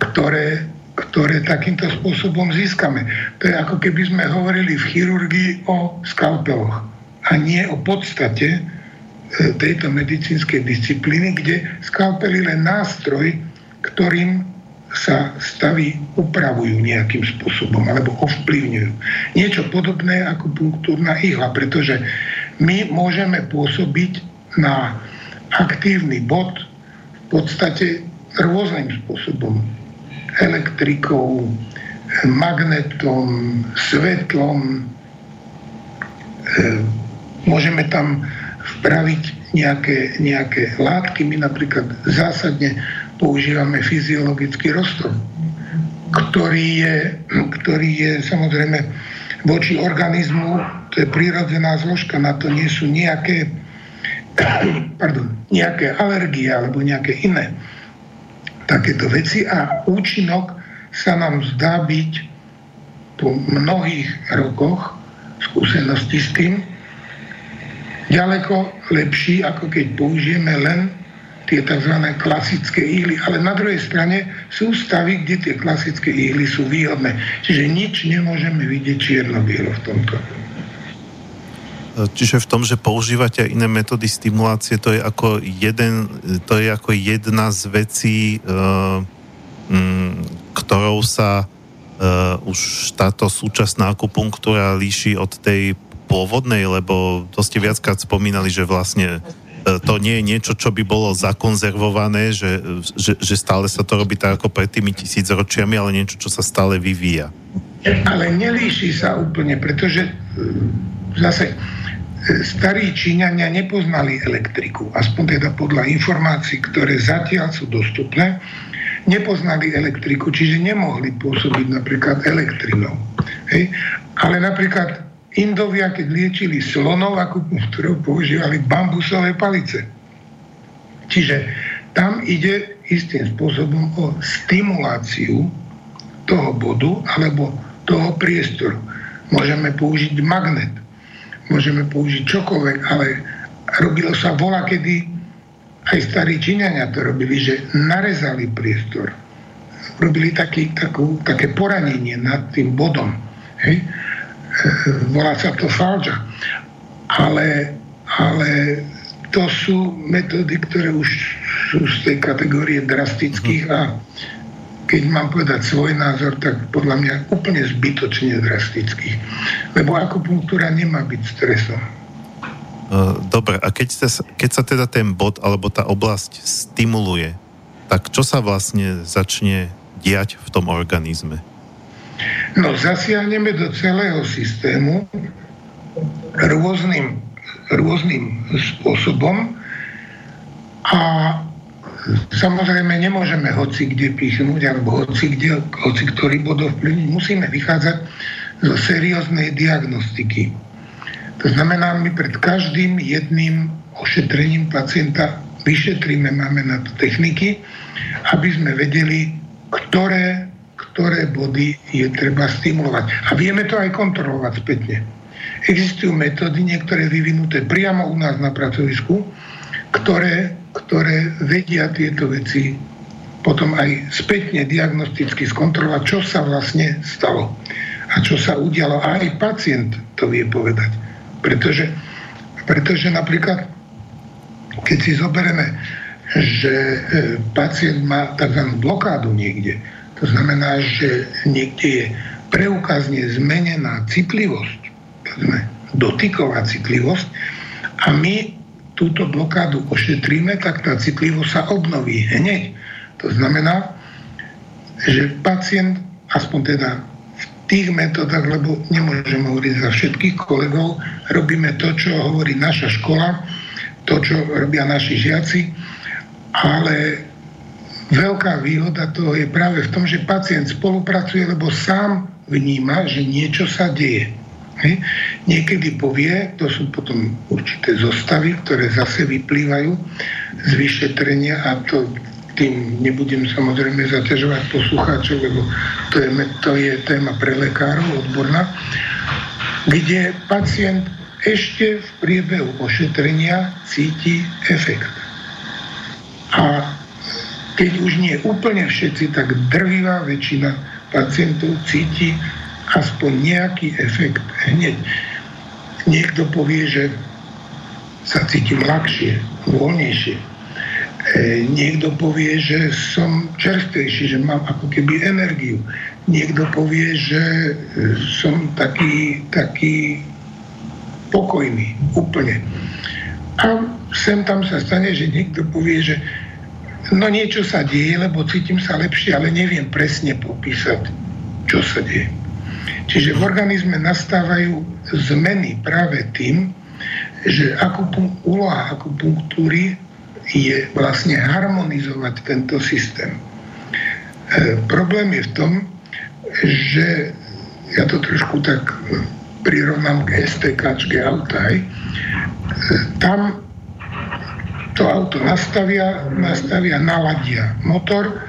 ktoré, ktoré takýmto spôsobom získame. To je ako keby sme hovorili v chirurgii o skalpeloch a nie o podstate e, tejto medicínskej disciplíny, kde skalpel je len nástroj, ktorým sa stavy upravujú nejakým spôsobom alebo ovplyvňujú. Niečo podobné ako punktúrna ihla, pretože my môžeme pôsobiť na aktívny bod v podstate rôznym spôsobom. Elektrikou, magnetom, svetlom. E, môžeme tam vpraviť nejaké, nejaké látky. My napríklad zásadne používame fyziologický roztor, ktorý je, ktorý je samozrejme voči organizmu, to je prírodzená zložka, na to nie sú nejaké, pardon, nejaké alergie alebo nejaké iné takéto veci a účinok sa nám zdá byť po mnohých rokoch skúsenosti s tým ďaleko lepší, ako keď použijeme len tie tzv. klasické ihly, ale na druhej strane sú stavy, kde tie klasické ihly sú výhodné. Čiže nič nemôžeme vidieť čierno-bielo v tomto. Čiže v tom, že používate iné metódy stimulácie, to je ako, jeden, to je ako jedna z vecí, uh, um, ktorou sa uh, už táto súčasná akupunktúra líši od tej pôvodnej, lebo to ste viackrát spomínali, že vlastne to nie je niečo, čo by bolo zakonzervované, že, že, že stále sa to robí tak ako pred tými tisícročiami, ale niečo, čo sa stále vyvíja. Ale nelíši sa úplne, pretože e, zase e, starí Číňania nepoznali elektriku, aspoň teda podľa informácií, ktoré zatiaľ sú dostupné, nepoznali elektriku, čiže nemohli pôsobiť napríklad elektrinou. Hej? Ale napríklad Indovia, keď liečili slonov, ako ktorou používali bambusové palice. Čiže tam ide istým spôsobom o stimuláciu toho bodu alebo toho priestoru. Môžeme použiť magnet, môžeme použiť čokoľvek, ale robilo sa vola, kedy aj starí Číňania to robili, že narezali priestor. Robili taký, takú, také poranenie nad tým bodom. Hej? Volá sa to falža. Ale, ale to sú metódy, ktoré už sú z tej kategórie drastických a keď mám povedať svoj názor, tak podľa mňa úplne zbytočne drastických. Lebo akupunktúra nemá byť stresom. E, dobre, a keď sa, keď sa teda ten bod alebo tá oblasť stimuluje, tak čo sa vlastne začne diať v tom organizme? No zasiahneme do celého systému rôznym, rôznym spôsobom a samozrejme nemôžeme hoci kde pichnúť alebo hoci, kde, hoci ktorý bod ovplyvniť. Musíme vychádzať zo serióznej diagnostiky. To znamená, my pred každým jedným ošetrením pacienta vyšetríme, máme na to techniky, aby sme vedeli, ktoré ktoré body je treba stimulovať. A vieme to aj kontrolovať spätne. Existujú metódy, niektoré vyvinuté priamo u nás na pracovisku, ktoré, ktoré vedia tieto veci potom aj spätne diagnosticky skontrolovať, čo sa vlastne stalo a čo sa udialo. A aj pacient to vie povedať. Pretože, pretože napríklad, keď si zoberieme, že e, pacient má tzv. blokádu niekde, to znamená, že niekde je preukazne zmenená citlivosť, dotyková citlivosť a my túto blokádu ošetríme, tak tá citlivosť sa obnoví hneď. To znamená, že pacient, aspoň teda v tých metodách, lebo nemôžem hovoriť za všetkých kolegov, robíme to, čo hovorí naša škola, to, čo robia naši žiaci, ale veľká výhoda toho je práve v tom, že pacient spolupracuje, lebo sám vníma, že niečo sa deje. Hej. Niekedy povie, to sú potom určité zostavy, ktoré zase vyplývajú z vyšetrenia a to tým nebudem samozrejme zaťažovať poslucháčov, lebo to je, to je téma pre lekárov odborná, kde pacient ešte v priebehu ošetrenia cíti efekt. A keď už nie úplne všetci, tak drvivá väčšina pacientov cíti aspoň nejaký efekt hneď. Niekto povie, že sa cítim ľahšie, voľnejšie E, niekto povie, že som čerstvejší, že mám ako keby energiu. Niekto povie, že e, som taký, taký pokojný úplne. A sem tam sa stane, že niekto povie, že no niečo sa deje, lebo cítim sa lepšie, ale neviem presne popísať, čo sa deje. Čiže v organizme nastávajú zmeny práve tým, že úloha akupunktúry je vlastne harmonizovať tento systém. E, problém je v tom, že ja to trošku tak prirovnám k STKčke auta, aj, e, tam to auto nastavia, nastavia, naladia motor,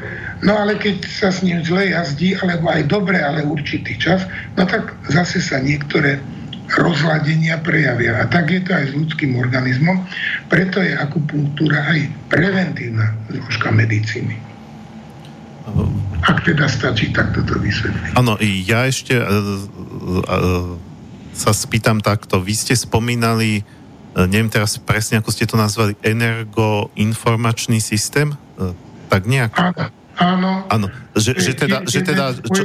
no ale keď sa s ním zle jazdí, alebo aj dobre, ale určitý čas, no tak zase sa niektoré rozladenia prejavia. A tak je to aj s ľudským organizmom. Preto je akupunktúra aj preventívna zložka medicíny. Ak teda stačí takto to vysvetliť. Áno, ja ešte uh, uh, sa spýtam takto. Vy ste spomínali, neviem teraz presne, ako ste to nazvali, energoinformačný systém? Uh, tak nejak? Áno. Áno. Že, že teda... Že teda čo,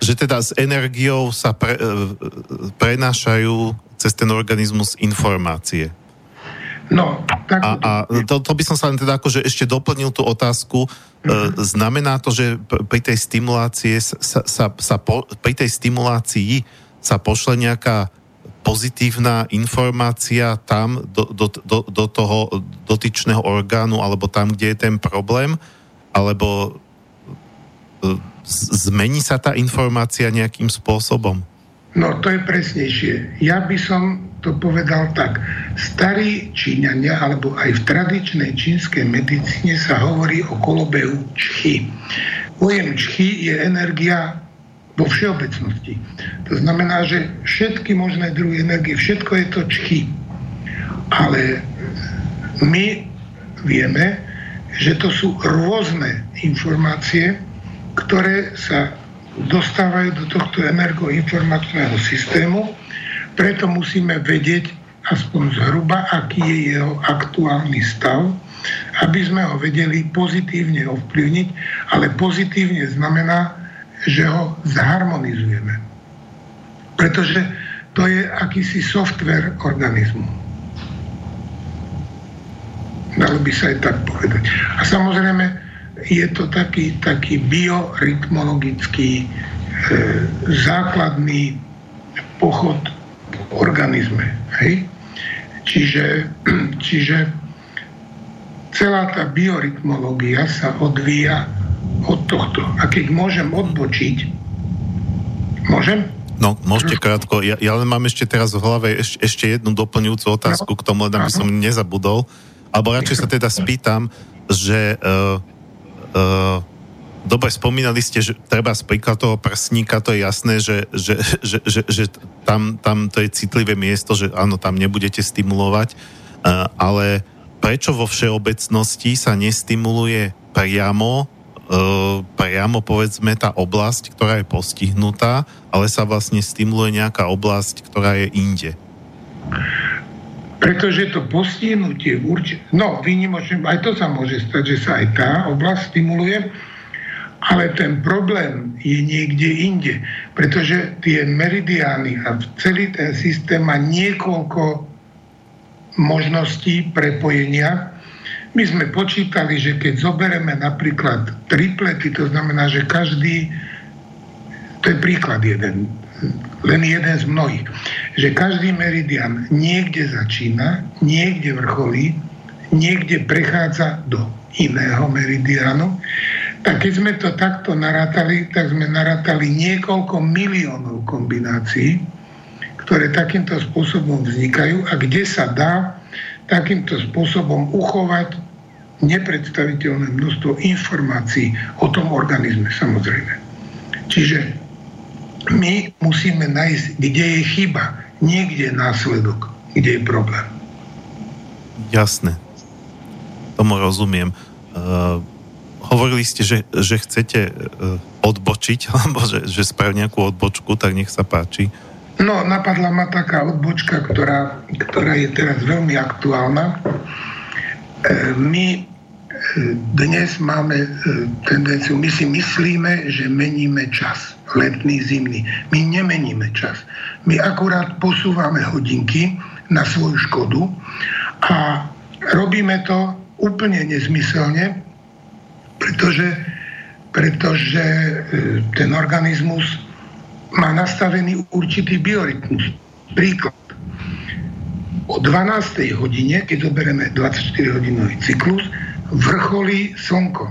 že teda s energiou sa pre, e, prenášajú cez ten organizmus informácie. No, tak... A, a to, to by som sa len teda akože ešte doplnil tú otázku. Mm-hmm. E, znamená to, že pri tej stimulácie sa, sa, sa po, pri tej stimulácii sa pošle nejaká pozitívna informácia tam do, do, do, do toho dotyčného orgánu alebo tam, kde je ten problém, alebo e, zmení sa tá informácia nejakým spôsobom? No to je presnejšie. Ja by som to povedal tak. Starí Číňania, alebo aj v tradičnej čínskej medicíne sa hovorí o kolobehu čchy. Pojem čchy je energia vo všeobecnosti. To znamená, že všetky možné druhy energie, všetko je to čchy. Ale my vieme, že to sú rôzne informácie, ktoré sa dostávajú do tohto energoinformačného systému, preto musíme vedieť aspoň zhruba, aký je jeho aktuálny stav, aby sme ho vedeli pozitívne ovplyvniť, ale pozitívne znamená, že ho zharmonizujeme. Pretože to je akýsi software organizmu. Dalo by sa aj tak povedať. A samozrejme, je to taký, taký biorytmologický e, základný pochod v organizme. Hej? Čiže, čiže celá tá biorytmológia sa odvíja od tohto. A keď môžem odbočiť, môžem? No, môžete krátko. Ja, ja len mám ešte teraz v hlave eš, ešte jednu doplňujúcu otázku no. k tomu, aby som nezabudol. Alebo radšej sa teda spýtam, že uh, Uh, dobre, spomínali ste, že treba z príklad toho prsníka, to je jasné, že, že, že, že, že tam, tam to je citlivé miesto, že áno, tam nebudete stimulovať, uh, ale prečo vo všeobecnosti sa nestimuluje priamo, priamo povedzme tá oblasť, ktorá je postihnutá, ale sa vlastne stimuluje nejaká oblasť, ktorá je inde? Pretože to postihnutie určite, no výnimočne, aj to sa môže stať, že sa aj tá oblasť stimuluje, ale ten problém je niekde inde, pretože tie meridiány a celý ten systém má niekoľko možností prepojenia. My sme počítali, že keď zoberieme napríklad triplety, to znamená, že každý to je príklad jeden, len jeden z mnohých, že každý meridian niekde začína, niekde vrcholí, niekde prechádza do iného meridianu. Tak keď sme to takto narátali, tak sme narátali niekoľko miliónov kombinácií, ktoré takýmto spôsobom vznikajú a kde sa dá takýmto spôsobom uchovať nepredstaviteľné množstvo informácií o tom organizme samozrejme. Čiže my musíme nájsť, kde je chyba, niekde je následok, kde je problém. Jasné. Tomu rozumiem. Uh, hovorili ste, že, že chcete uh, odbočiť, alebo že, že spraviť nejakú odbočku, tak nech sa páči. No, napadla ma taká odbočka, ktorá, ktorá je teraz veľmi aktuálna. E, my dnes máme e, tendenciu, my si myslíme, že meníme čas, letný, zimný. My nemeníme čas. My akurát posúvame hodinky na svoju škodu a robíme to úplne nezmyselne, pretože, pretože e, ten organizmus má nastavený určitý biorytmus. Príklad. O 12. hodine, keď zoberieme 24-hodinový cyklus, vrcholí slnko.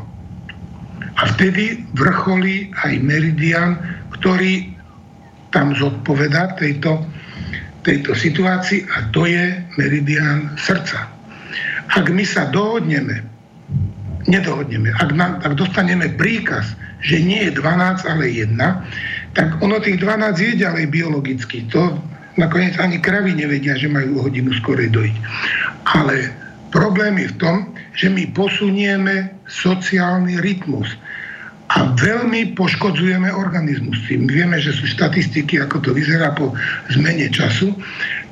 A vtedy vrcholí aj meridian, ktorý tam zodpoveda tejto, tejto situácii a to je meridian srdca. Ak my sa dohodneme, nedohodneme, ak, nám, ak dostaneme príkaz, že nie je 12, ale 1, tak ono tých 12 je ďalej biologicky. To nakoniec ani kravy nevedia, že majú o hodinu skorej dojť. Ale problém je v tom, že my posunieme sociálny rytmus a veľmi poškodzujeme organizmus. My vieme, že sú štatistiky, ako to vyzerá po zmene času.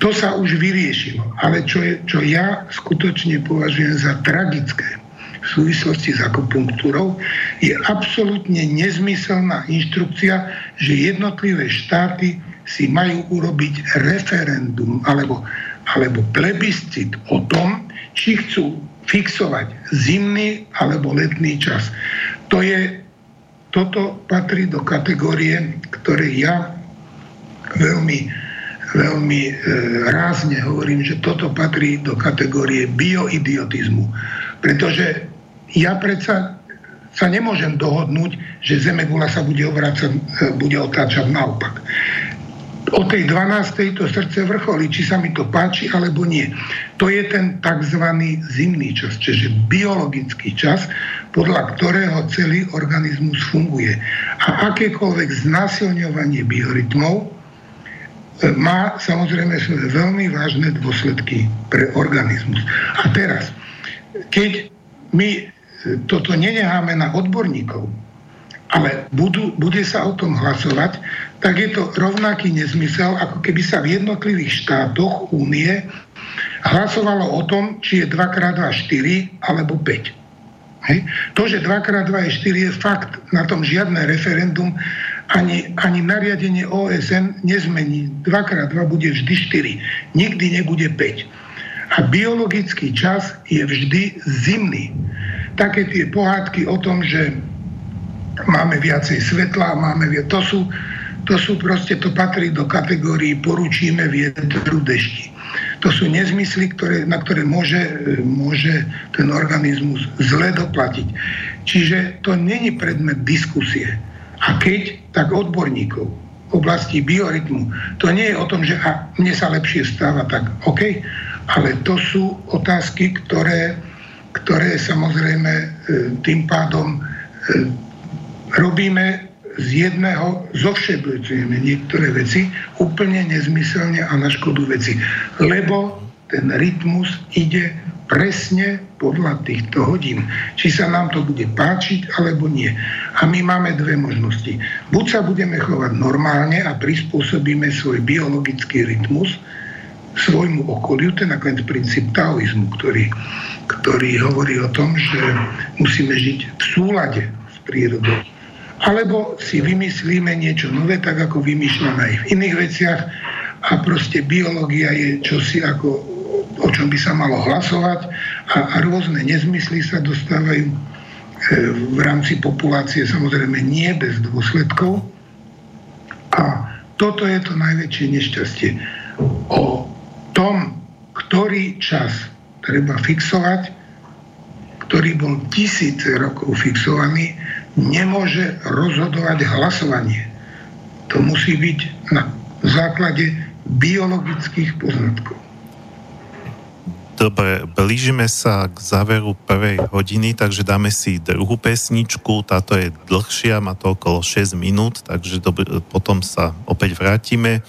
To sa už vyriešilo. Ale čo, je, čo ja skutočne považujem za tragické v súvislosti s akupunktúrou, je absolútne nezmyselná inštrukcia, že jednotlivé štáty si majú urobiť referendum alebo, alebo plebiscit o tom, či chcú fixovať zimný alebo letný čas. To je, toto patrí do kategórie, ktoré ja veľmi, veľmi e, rázne hovorím, že toto patrí do kategórie bioidiotizmu. Pretože ja predsa sa nemôžem dohodnúť, že Zemegula sa bude, obracať, e, bude otáčať naopak o tej 12. to srdce vrcholí, či sa mi to páči alebo nie. To je ten tzv. zimný čas, čiže biologický čas, podľa ktorého celý organizmus funguje. A akékoľvek znásilňovanie biorytmov e, má samozrejme svoje veľmi vážne dôsledky pre organizmus. A teraz, keď my e, toto nenecháme na odborníkov, ale budú, bude sa o tom hlasovať, tak je to rovnaký nezmysel, ako keby sa v jednotlivých štátoch únie hlasovalo o tom, či je 2x2 4 alebo 5. Hej. To, že 2x2 je 4 je fakt, na tom žiadne referendum ani, ani nariadenie OSN nezmení. 2x2 bude vždy 4, nikdy nebude 5. A biologický čas je vždy zimný. Také tie pohádky o tom, že máme viacej svetla, máme viac, to sú, to sú proste, to patrí do kategórií poručíme vietru dešti. To sú nezmysly, ktoré, na ktoré môže, môže ten organizmus zle doplatiť. Čiže to není predmet diskusie. A keď, tak odborníkov v oblasti biorytmu. To nie je o tom, že a mne sa lepšie stáva, tak OK, ale to sú otázky, ktoré, ktoré samozrejme e, tým pádom e, robíme z jedného, zovšeobecujeme niektoré veci úplne nezmyselne a na škodu veci. Lebo ten rytmus ide presne podľa týchto hodín. Či sa nám to bude páčiť, alebo nie. A my máme dve možnosti. Buď sa budeme chovať normálne a prispôsobíme svoj biologický rytmus svojmu okoliu, ten nakoniec princíp taoizmu, ktorý, ktorý hovorí o tom, že musíme žiť v súlade s prírodou alebo si vymyslíme niečo nové, tak ako vymýšľame aj v iných veciach a proste biológia je čosi ako o čom by sa malo hlasovať a, a rôzne nezmysly sa dostávajú e, v rámci populácie samozrejme nie bez dôsledkov. toto je to najväčšie nešťastie. O tom, ktorý čas treba fixovať, ktorý bol tisíce rokov fixovaný, nemôže rozhodovať hlasovanie. To musí byť na základe biologických poznatkov. Dobre, blížime sa k záveru prvej hodiny, takže dáme si druhú pesničku. Táto je dlhšia, má to okolo 6 minút, takže dobre, potom sa opäť vrátime.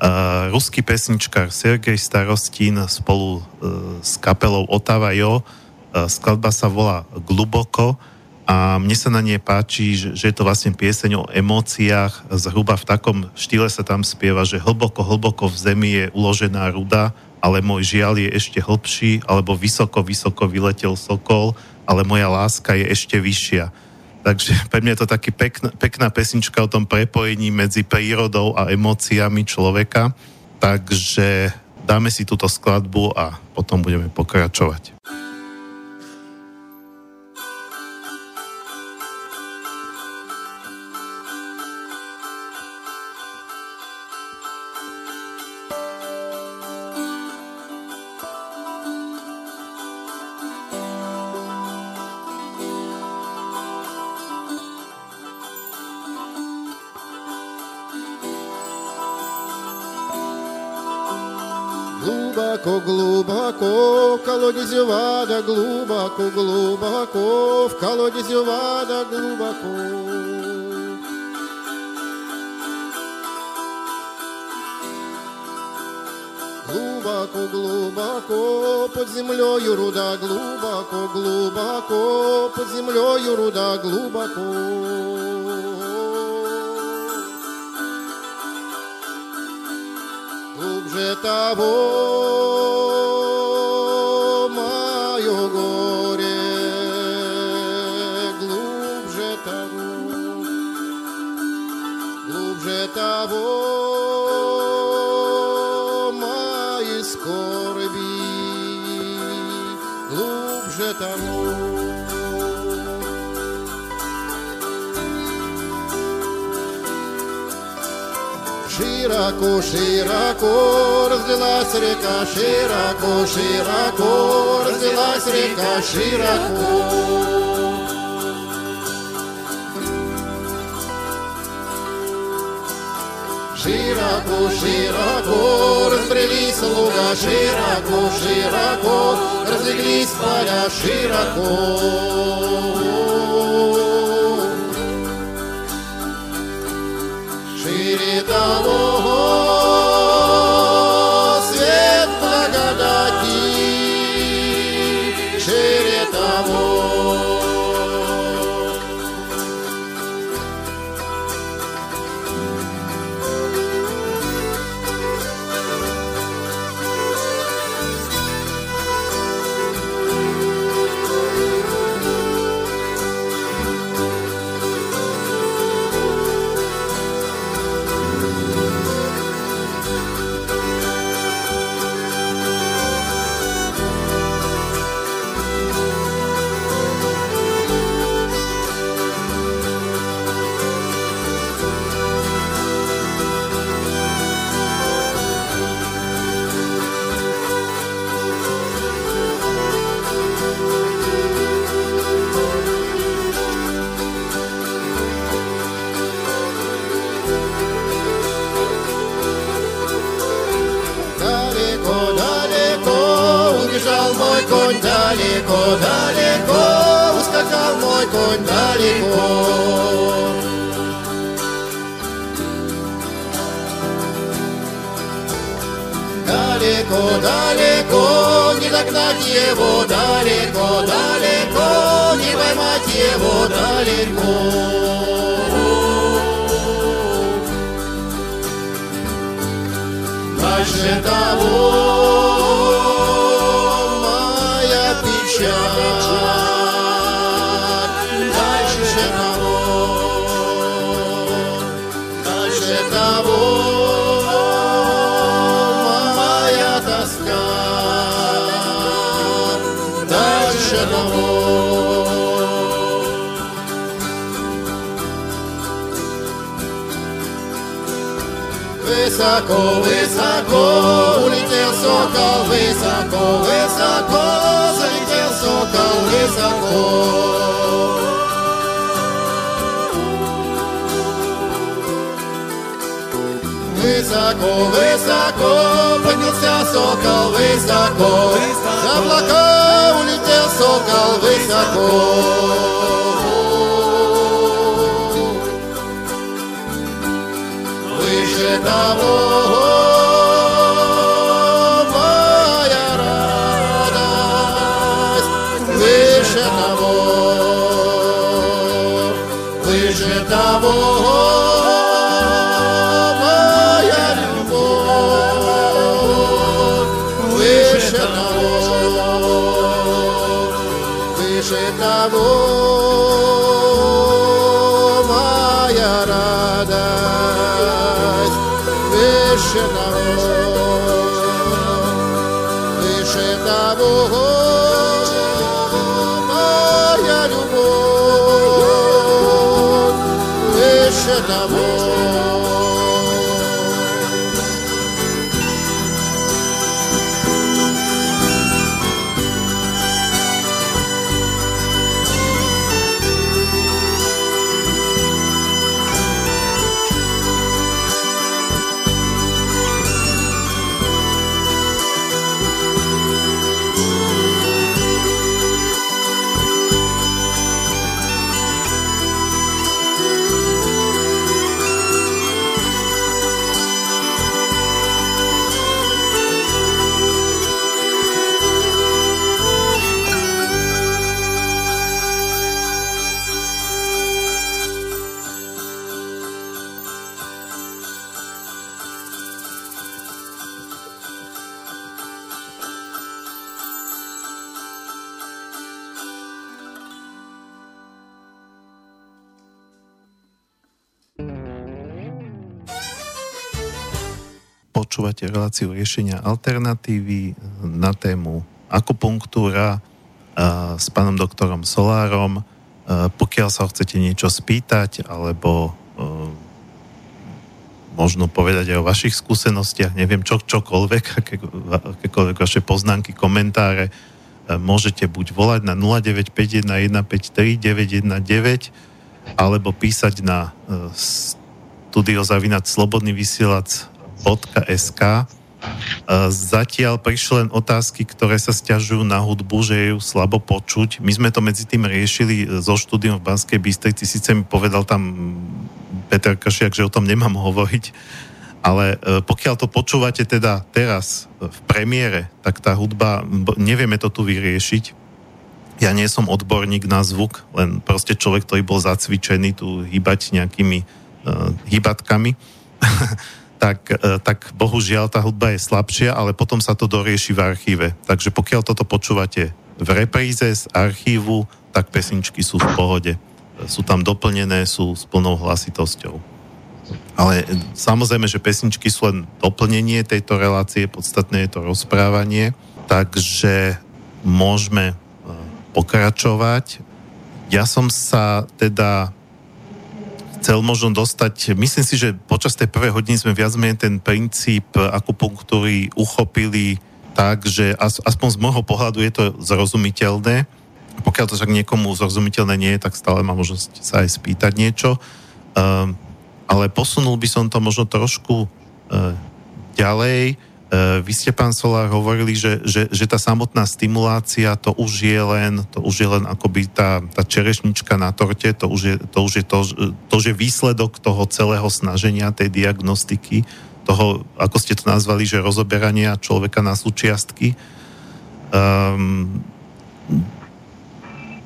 Uh, ruský pesničkár Sergej Starostín spolu uh, s kapelou Otava. Uh, skladba sa volá Gluboko a mne sa na nie páči, že, je to vlastne pieseň o emóciách. Zhruba v takom štýle sa tam spieva, že hlboko, hlboko v zemi je uložená ruda, ale môj žiaľ je ešte hlbší, alebo vysoko, vysoko vyletel sokol, ale moja láska je ešte vyššia. Takže pre mňa je to taký pekná, pekná pesnička o tom prepojení medzi prírodou a emóciami človeka. Takže dáme si túto skladbu a potom budeme pokračovať. Глубоко, глубоко, в колодезе вода глубоко, глубоко, в колодезе вода глубоко. Глубоко, глубоко, под землею руда глубоко, глубоко, под землею руда глубоко. Svetavo широко, широко разлилась река, широко, широко разлилась река, широко. Широко, широко разбрелись луга, широко, широко разлеглись поля, широко. шире того. Počúvate reláciu riešenia alternatívy na tému akupunktúra s pánom doktorom Solárom. Pokiaľ sa chcete niečo spýtať, alebo možno povedať aj o vašich skúsenostiach, neviem, čo, čokoľvek, aké, akékoľvek vaše poznámky, komentáre, môžete buď volať na 0951 alebo písať na studiozavinac slobodný vysielač www.hudba.sk Zatiaľ prišli len otázky, ktoré sa stiažujú na hudbu, že je ju slabo počuť. My sme to medzi tým riešili so štúdiom v Banskej Bystrici. Síce mi povedal tam Peter Kršiak, že o tom nemám hovoriť, ale e, pokiaľ to počúvate teda teraz v premiére, tak tá hudba, nevieme to tu vyriešiť. Ja nie som odborník na zvuk, len proste človek, ktorý bol zacvičený tu hýbať nejakými uh, hýbatkami. tak, e, tak bohužiaľ tá hudba je slabšia, ale potom sa to dorieši v archíve. Takže pokiaľ toto počúvate v repríze z archívu, tak pesničky sú v pohode. Sú tam doplnené, sú s plnou hlasitosťou. Ale e, samozrejme, že pesničky sú len doplnenie tejto relácie, podstatné je to rozprávanie, takže môžeme e, pokračovať. Ja som sa teda chcel možno dostať, myslím si, že počas tej prvej hodiny sme viac menej ten princíp akupunktúry uchopili tak, že aspoň z môjho pohľadu je to zrozumiteľné. Pokiaľ to však niekomu zrozumiteľné nie je, tak stále má možnosť sa aj spýtať niečo. Um, ale posunul by som to možno trošku uh, ďalej vy ste, pán Solár, hovorili, že, že, že tá samotná stimulácia, to už je len, to už je len akoby tá, tá čerešnička na torte, to už je to, už je to, to už je výsledok toho celého snaženia, tej diagnostiky, toho, ako ste to nazvali, že rozoberania človeka na súčiastky. Um,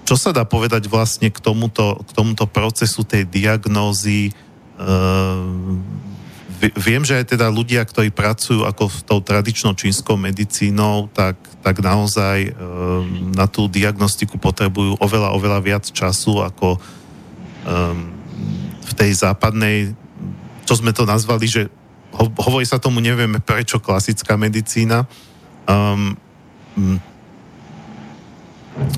čo sa dá povedať vlastne k tomuto, k tomuto procesu tej diagnózy um, viem, že aj teda ľudia, ktorí pracujú ako v tou tradičnou čínskou medicínou, tak, tak naozaj e, na tú diagnostiku potrebujú oveľa, oveľa viac času ako e, v tej západnej, čo sme to nazvali, že ho, hovorí sa tomu, nevieme prečo, klasická medicína. Um,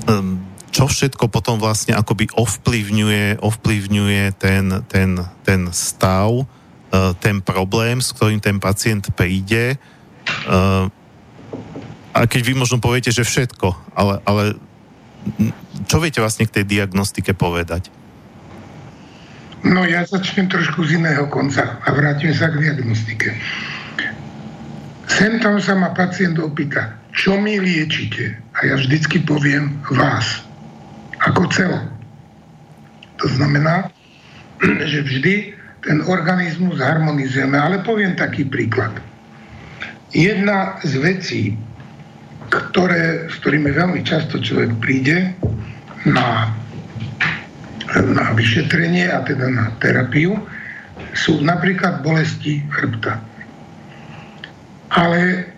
um, čo všetko potom vlastne akoby ovplyvňuje, ovplyvňuje ten, ten, ten stav ten problém, s ktorým ten pacient príde. Uh, a keď vy možno poviete, že všetko, ale, ale čo viete vlastne k tej diagnostike povedať? No ja začnem trošku z iného konca a vrátim sa k diagnostike. Sem tam sa ma pacient opýta, čo mi liečite? A ja vždycky poviem vás, ako celo. To znamená, že vždy ten organizmus harmonizujeme. Ale poviem taký príklad. Jedna z vecí, ktoré, s ktorými veľmi často človek príde na, na vyšetrenie a teda na terapiu, sú napríklad bolesti chrbta. Ale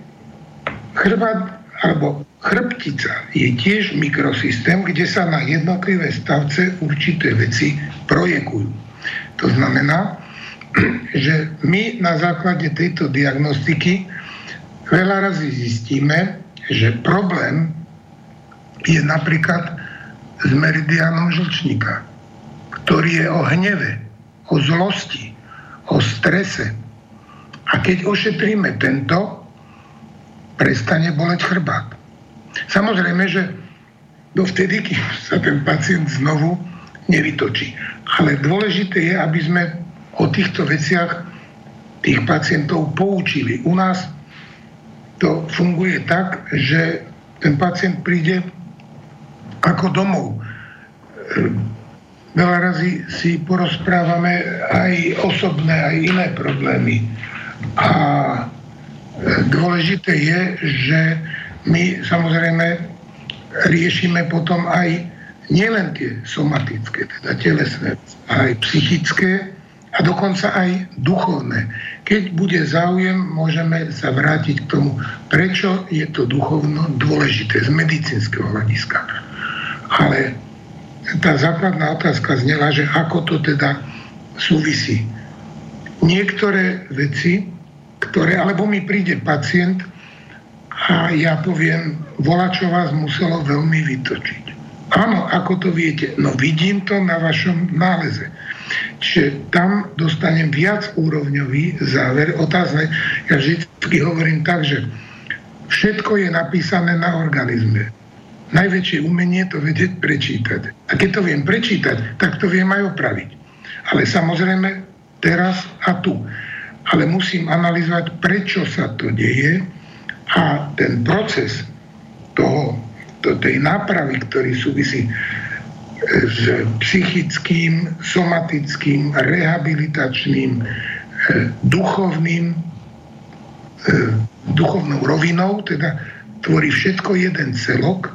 chrbát alebo chrbtica je tiež mikrosystém, kde sa na jednotlivé stavce určité veci projekujú. To znamená, že my na základe tejto diagnostiky veľa razy zistíme, že problém je napríklad s meridianom žlčníka, ktorý je o hneve, o zlosti, o strese. A keď ošetríme tento, prestane boleť chrbát. Samozrejme, že dovtedy, kým sa ten pacient znovu nevytočí. Ale dôležité je, aby sme o týchto veciach tých pacientov poučili. U nás to funguje tak, že ten pacient príde ako domov. Veľa razy si porozprávame aj osobné, aj iné problémy. A dôležité je, že my samozrejme riešime potom aj nielen tie somatické, teda telesné, aj psychické a dokonca aj duchovné. Keď bude záujem, môžeme sa vrátiť k tomu, prečo je to duchovno dôležité z medicínskeho hľadiska. Ale tá základná otázka znela, že ako to teda súvisí. Niektoré veci, ktoré, alebo mi príde pacient a ja poviem, volá, čo vás muselo veľmi vytočiť. Áno, ako to viete? No vidím to na vašom náleze. Čiže tam dostanem viac úrovňový záver. Otázne, ja vždy hovorím tak, že všetko je napísané na organizme. Najväčšie umenie to vedieť prečítať. A keď to viem prečítať, tak to viem aj opraviť. Ale samozrejme teraz a tu. Ale musím analyzovať, prečo sa to deje a ten proces toho to, tej nápravy, ktorý súvisí e, s psychickým, somatickým, rehabilitačným, e, duchovným, e, duchovnou rovinou, teda tvorí všetko jeden celok,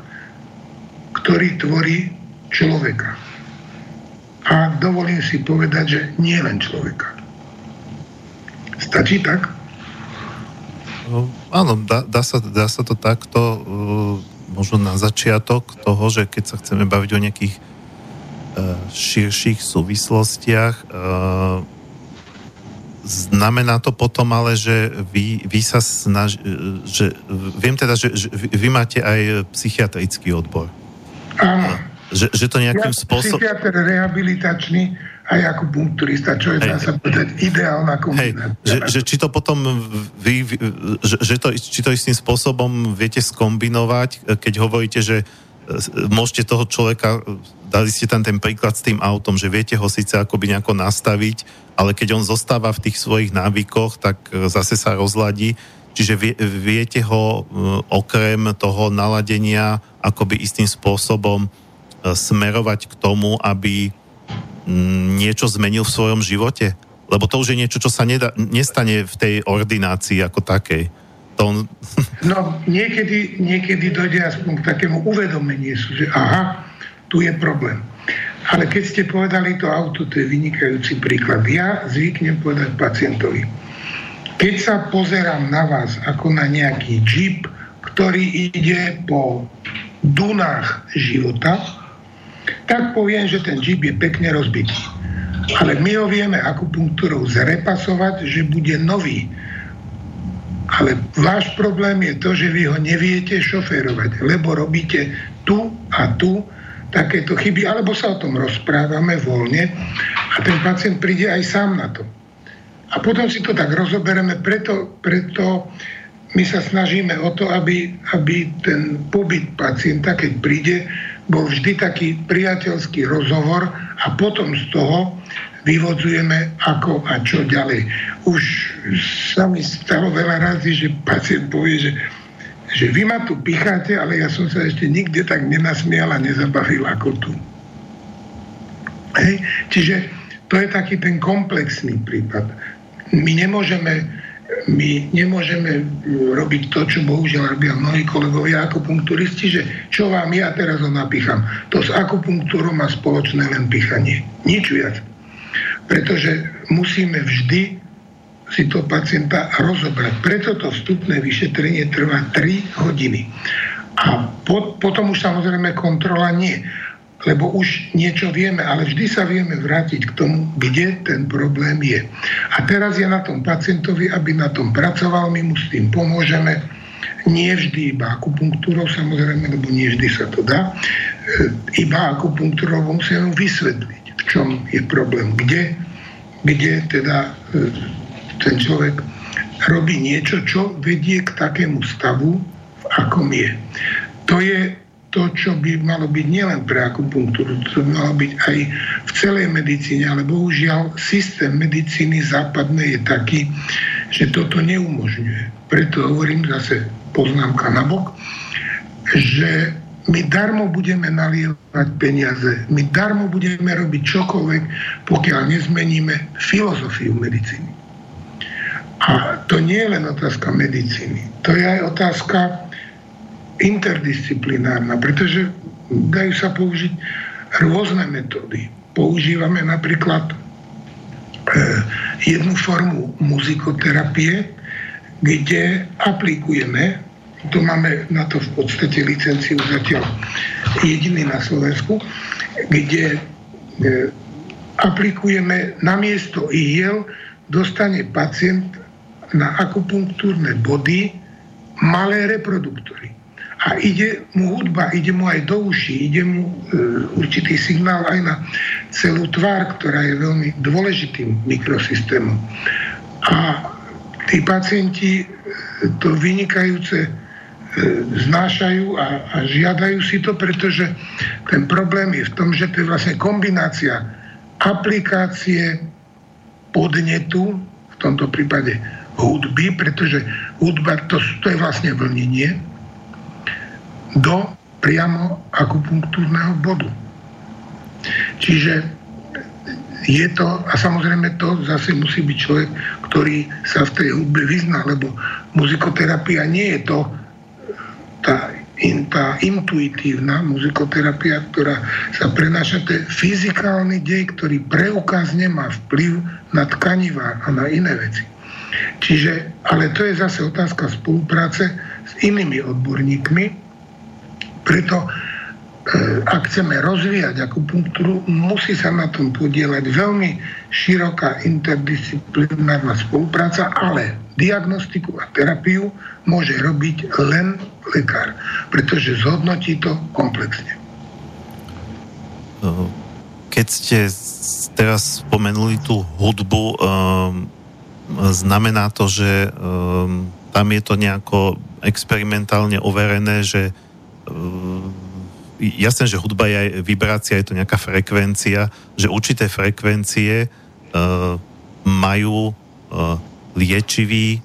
ktorý tvorí človeka. A dovolím si povedať, že nie len človeka. Stačí tak? No, áno, dá, dá, sa, dá sa to takto možno na začiatok toho, že keď sa chceme baviť o nejakých uh, širších súvislostiach, uh, znamená to potom ale, že vy, vy sa snaž, že viem teda, že, že vy máte aj psychiatrický odbor. Áno. Že, že to nejakým ja, spôsobom... Psychiatr rehabilitačný aj ako punkturista, čo je, dá sa povedať, ideálna kombinácia. Hej, že, že či to potom vy, že, že to, či to istým spôsobom viete skombinovať, keď hovoríte, že e, môžete toho človeka, dali ste tam ten príklad s tým autom, že viete ho síce akoby nejako nastaviť, ale keď on zostáva v tých svojich návykoch, tak e, zase sa rozladí. Čiže vie, viete ho e, okrem toho naladenia akoby istým spôsobom smerovať k tomu, aby niečo zmenil v svojom živote? Lebo to už je niečo, čo sa nedá, nestane v tej ordinácii ako takej. To on... No niekedy, niekedy dojde aspoň k takému uvedomeniu, že aha, tu je problém. Ale keď ste povedali to auto, to je vynikajúci príklad. Ja zvyknem povedať pacientovi, keď sa pozerám na vás ako na nejaký jeep, ktorý ide po dunách života, tak poviem, že ten Jeep je pekne rozbitý. Ale my ho vieme akupunktúrou zrepasovať, že bude nový. Ale váš problém je to, že vy ho neviete šoférovať, lebo robíte tu a tu takéto chyby, alebo sa o tom rozprávame voľne a ten pacient príde aj sám na to. A potom si to tak rozobereme, preto, preto my sa snažíme o to, aby, aby ten pobyt pacienta, keď príde, bol vždy taký priateľský rozhovor a potom z toho vyvodzujeme ako a čo ďalej. Už sa mi stalo veľa razy, že pacient povie, že, že vy ma tu picháte, ale ja som sa ešte nikde tak nenasmial a nezabavil ako tu. Hej? Čiže to je taký ten komplexný prípad. My nemôžeme my nemôžeme robiť to, čo bohužiaľ robia mnohí kolegovia akupunkturisti, že čo vám ja teraz ho napicham. To s akupunktúrou má spoločné len pichanie. Nič viac. Pretože musíme vždy si to pacienta rozobrať. Preto to vstupné vyšetrenie trvá 3 hodiny. A po, potom už samozrejme kontrola nie lebo už niečo vieme, ale vždy sa vieme vrátiť k tomu, kde ten problém je. A teraz je na tom pacientovi, aby na tom pracoval, my mu s tým pomôžeme. Nie vždy iba akupunktúrou, samozrejme, lebo nie vždy sa to dá. E, iba akupunktúrou musíme vysvetliť, v čom je problém, kde, kde teda e, ten človek robí niečo, čo vedie k takému stavu, v akom je. To je to, čo by malo byť nielen pre akupunktúru, to by malo byť aj v celej medicíne, ale bohužiaľ systém medicíny západnej je taký, že toto neumožňuje. Preto hovorím zase poznámka na bok, že my darmo budeme nalievať peniaze, my darmo budeme robiť čokoľvek, pokiaľ nezmeníme filozofiu medicíny. A to nie je len otázka medicíny, to je aj otázka interdisciplinárna, pretože dajú sa použiť rôzne metódy. Používame napríklad e, jednu formu muzikoterapie, kde aplikujeme, to máme na to v podstate licenciu zatiaľ jediný na Slovensku, kde e, aplikujeme namiesto ihiel, dostane pacient na akupunktúrne body malé reproduktory a ide mu hudba, ide mu aj do uší, ide mu e, určitý signál aj na celú tvár, ktorá je veľmi dôležitým mikrosystémom. A tí pacienti e, to vynikajúce e, znášajú a, a žiadajú si to, pretože ten problém je v tom, že to je vlastne kombinácia aplikácie podnetu, v tomto prípade hudby, pretože hudba to, to je vlastne vlnenie, do priamo akupunktúrneho bodu. Čiže je to, a samozrejme to zase musí byť človek, ktorý sa v tej hudbe vyzná, lebo muzikoterapia nie je to tá, in, tá intuitívna muzikoterapia, ktorá sa prenáša, to je fyzikálny dej, ktorý preukázne má vplyv na tkanivá a na iné veci. Čiže, ale to je zase otázka spolupráce s inými odborníkmi, preto e, ak chceme rozvíjať akupunktúru, musí sa na tom podielať veľmi široká interdisciplinárna spolupráca, ale diagnostiku a terapiu môže robiť len lekár, pretože zhodnotí to komplexne. E, keď ste teraz spomenuli tú hudbu, um, znamená to, že um, tam je to nejako experimentálne overené, že Ehm, jasné, že hudba je aj vibrácia, je to nejaká frekvencia, že určité frekvencie uh, majú uh, liečivý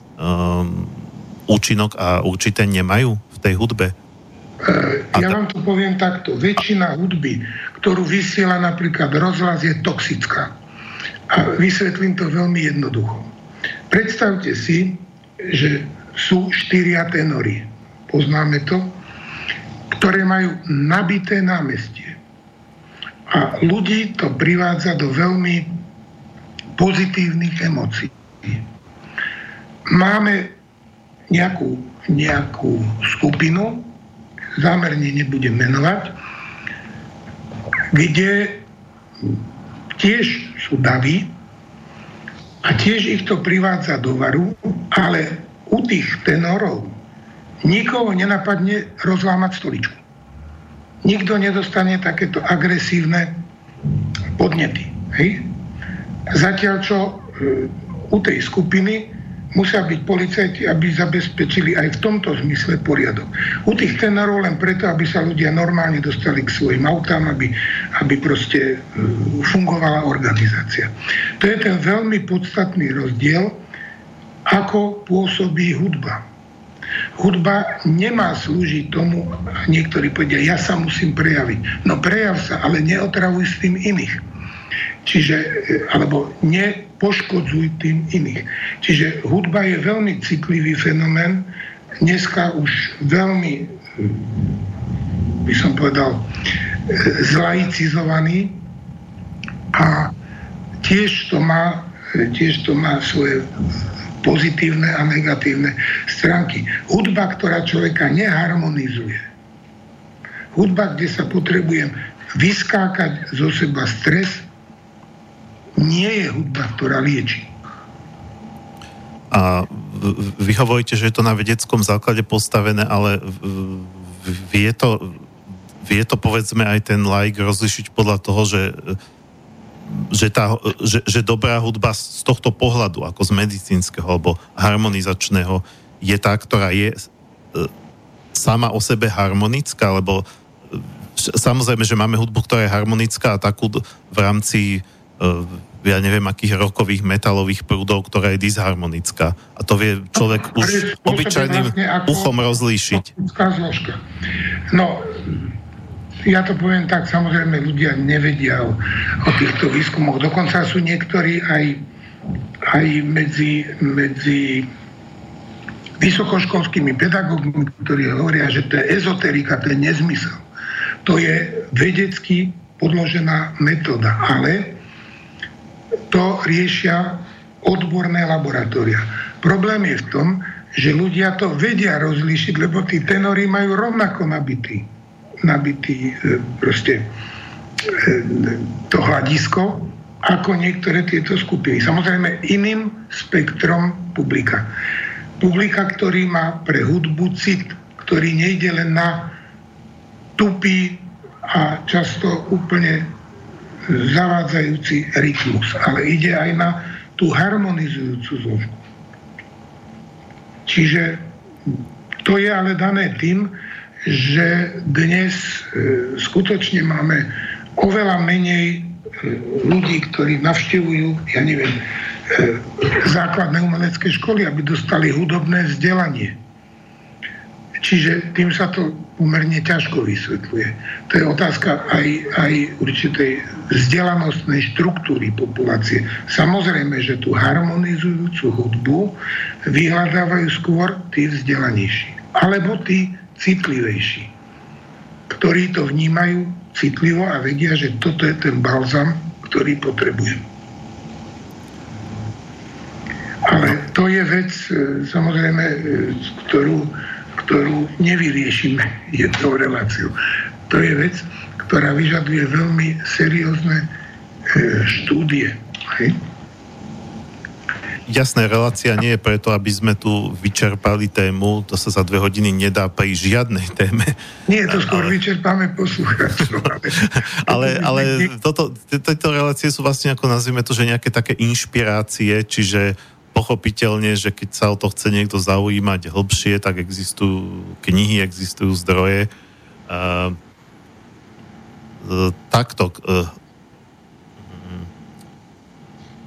účinok a určité nemajú v tej hudbe. Ja vám to poviem takto. Väčšina hudby, ktorú vysiela napríklad rozhlas, je toxická. A vysvetlím to veľmi jednoducho. Predstavte si, že sú štyria tenory. Poznáme to? Ktoré majú nabité námestie. A ľudí to privádza do veľmi pozitívnych emócií. Máme nejakú, nejakú skupinu, zámerne nebudem menovať, kde tiež sú davy a tiež ich to privádza do varu, ale u tých tenorov nikoho nenapadne rozlámať stoličku. Nikto nedostane takéto agresívne podnety. Hej? Zatiaľ čo e, u tej skupiny musia byť policajti, aby zabezpečili aj v tomto zmysle poriadok. U tých tenorov len preto, aby sa ľudia normálne dostali k svojim autám, aby, aby proste e, fungovala organizácia. To je ten veľmi podstatný rozdiel, ako pôsobí hudba. Hudba nemá slúžiť tomu, niektorí povedia, ja sa musím prejaviť. No prejav sa, ale neotravuj s tým iných. Čiže, e, alebo nepoškodzuj tým iných. Čiže hudba je veľmi citlivý fenomén, dneska už veľmi, e, by som povedal, e, zlaicizovaný a tiež to má, tiež to má svoje pozitívne a negatívne stránky. Hudba, ktorá človeka neharmonizuje. Hudba, kde sa potrebujem vyskákať zo seba stres, nie je hudba, ktorá lieči. A vy hovoríte, že je to na vedeckom základe postavené, ale vie to, vie to povedzme aj ten like rozlišiť podľa toho, že že, tá, že, že dobrá hudba z tohto pohľadu, ako z medicínskeho alebo harmonizačného, je tá, ktorá je e, sama o sebe harmonická, lebo e, samozrejme, že máme hudbu, ktorá je harmonická a takú v rámci e, ja neviem, akých rokových metalových prúdov, ktorá je disharmonická. A to vie človek už obyčajným uchom rozlíšiť. No, ja to poviem tak, samozrejme ľudia nevedia o, o týchto výskumoch. Dokonca sú niektorí aj, aj medzi, medzi vysokoškolskými pedagógmi, ktorí hovoria, že to je ezoterika, to je nezmysel. To je vedecky podložená metóda, ale to riešia odborné laboratória. Problém je v tom, že ľudia to vedia rozlíšiť, lebo tí tenory majú rovnako nabitý nabitý e, proste e, to hľadisko ako niektoré tieto skupiny. Samozrejme iným spektrom publika. Publika, ktorý má pre hudbu cit, ktorý nejde len na tupý a často úplne zavádzajúci rytmus, ale ide aj na tú harmonizujúcu zložku. Čiže to je ale dané tým, že dnes e, skutočne máme oveľa menej e, ľudí, ktorí navštevujú, ja neviem, e, základné umelecké školy, aby dostali hudobné vzdelanie. Čiže tým sa to pomerne ťažko vysvetľuje. To je otázka aj, aj určitej vzdelanostnej štruktúry populácie. Samozrejme, že tú harmonizujúcu hudbu vyhľadávajú skôr tí vzdelanejší. Alebo tí citlivejší, ktorí to vnímajú citlivo a vedia, že toto je ten balzam, ktorý potrebujem. Ale to je vec, e, samozrejme, e, ktorú, ktorú nevyriešime jednou reláciou. To je vec, ktorá vyžaduje veľmi seriózne e, štúdie. Hej? Jasné, relácia nie je preto, aby sme tu vyčerpali tému, to sa za dve hodiny nedá pri žiadnej téme. Nie, to skôr ale... vyčerpáme poslucháčov. Ale, ale, toto, tieto relácie sú vlastne, ako nazvime to, že nejaké také inšpirácie, čiže pochopiteľne, že keď sa o to chce niekto zaujímať hlbšie, tak existujú knihy, existujú zdroje. Uh, takto, uh,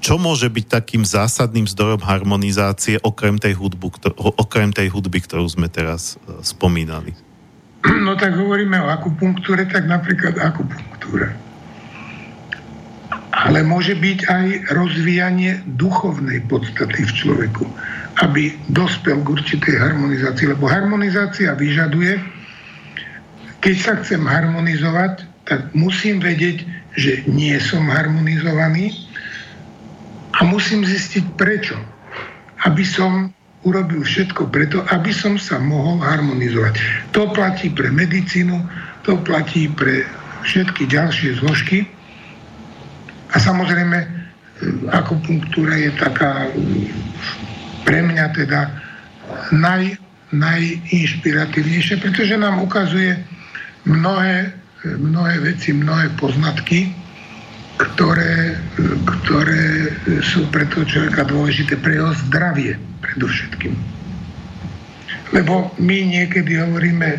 čo môže byť takým zásadným zdrojom harmonizácie okrem tej, hudbu, okrem tej hudby, ktorú sme teraz e, spomínali? No tak hovoríme o akupunktúre, tak napríklad akupunktúra. Ale môže byť aj rozvíjanie duchovnej podstaty v človeku, aby dospel k určitej harmonizácii. Lebo harmonizácia vyžaduje, keď sa chcem harmonizovať, tak musím vedieť, že nie som harmonizovaný, a musím zistiť prečo. Aby som urobil všetko preto, aby som sa mohol harmonizovať. To platí pre medicínu, to platí pre všetky ďalšie zložky. A samozrejme, e, akupunktúra je taká pre mňa teda naj, najinšpiratívnejšia, pretože nám ukazuje mnohé, mnohé veci, mnohé poznatky, ktoré, ktoré sú pre toho človeka dôležité, pre jeho zdravie predovšetkým. Lebo my niekedy hovoríme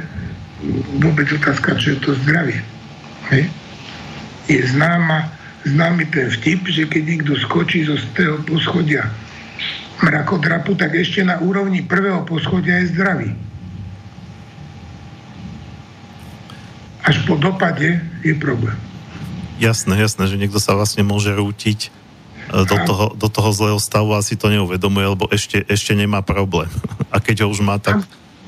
vôbec otázka, čo je to zdravie. Hej? Je známa, známy ten vtip, že keď niekto skočí zo toho poschodia mrakodrapu, tak ešte na úrovni prvého poschodia je zdravý. Až po dopade je problém. Jasné, jasné, že niekto sa vlastne môže rútiť e, do toho, do toho zlého stavu a si to neuvedomuje, lebo ešte, ešte nemá problém. A keď ho už má, tak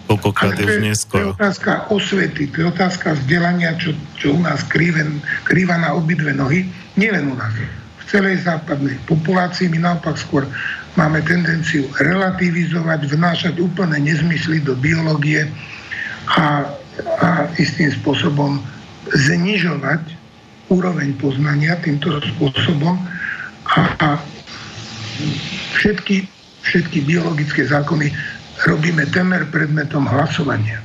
koľkokrát je už neskoro. To je otázka osvety, to je otázka vzdelania, čo, čo u nás krýven, krýva na obidve nohy, nielen u nás. V celej západnej populácii my naopak skôr máme tendenciu relativizovať, vnášať úplne nezmysly do biológie a, a istým spôsobom znižovať úroveň poznania týmto spôsobom a, a všetky, všetky biologické zákony robíme temer predmetom hlasovania,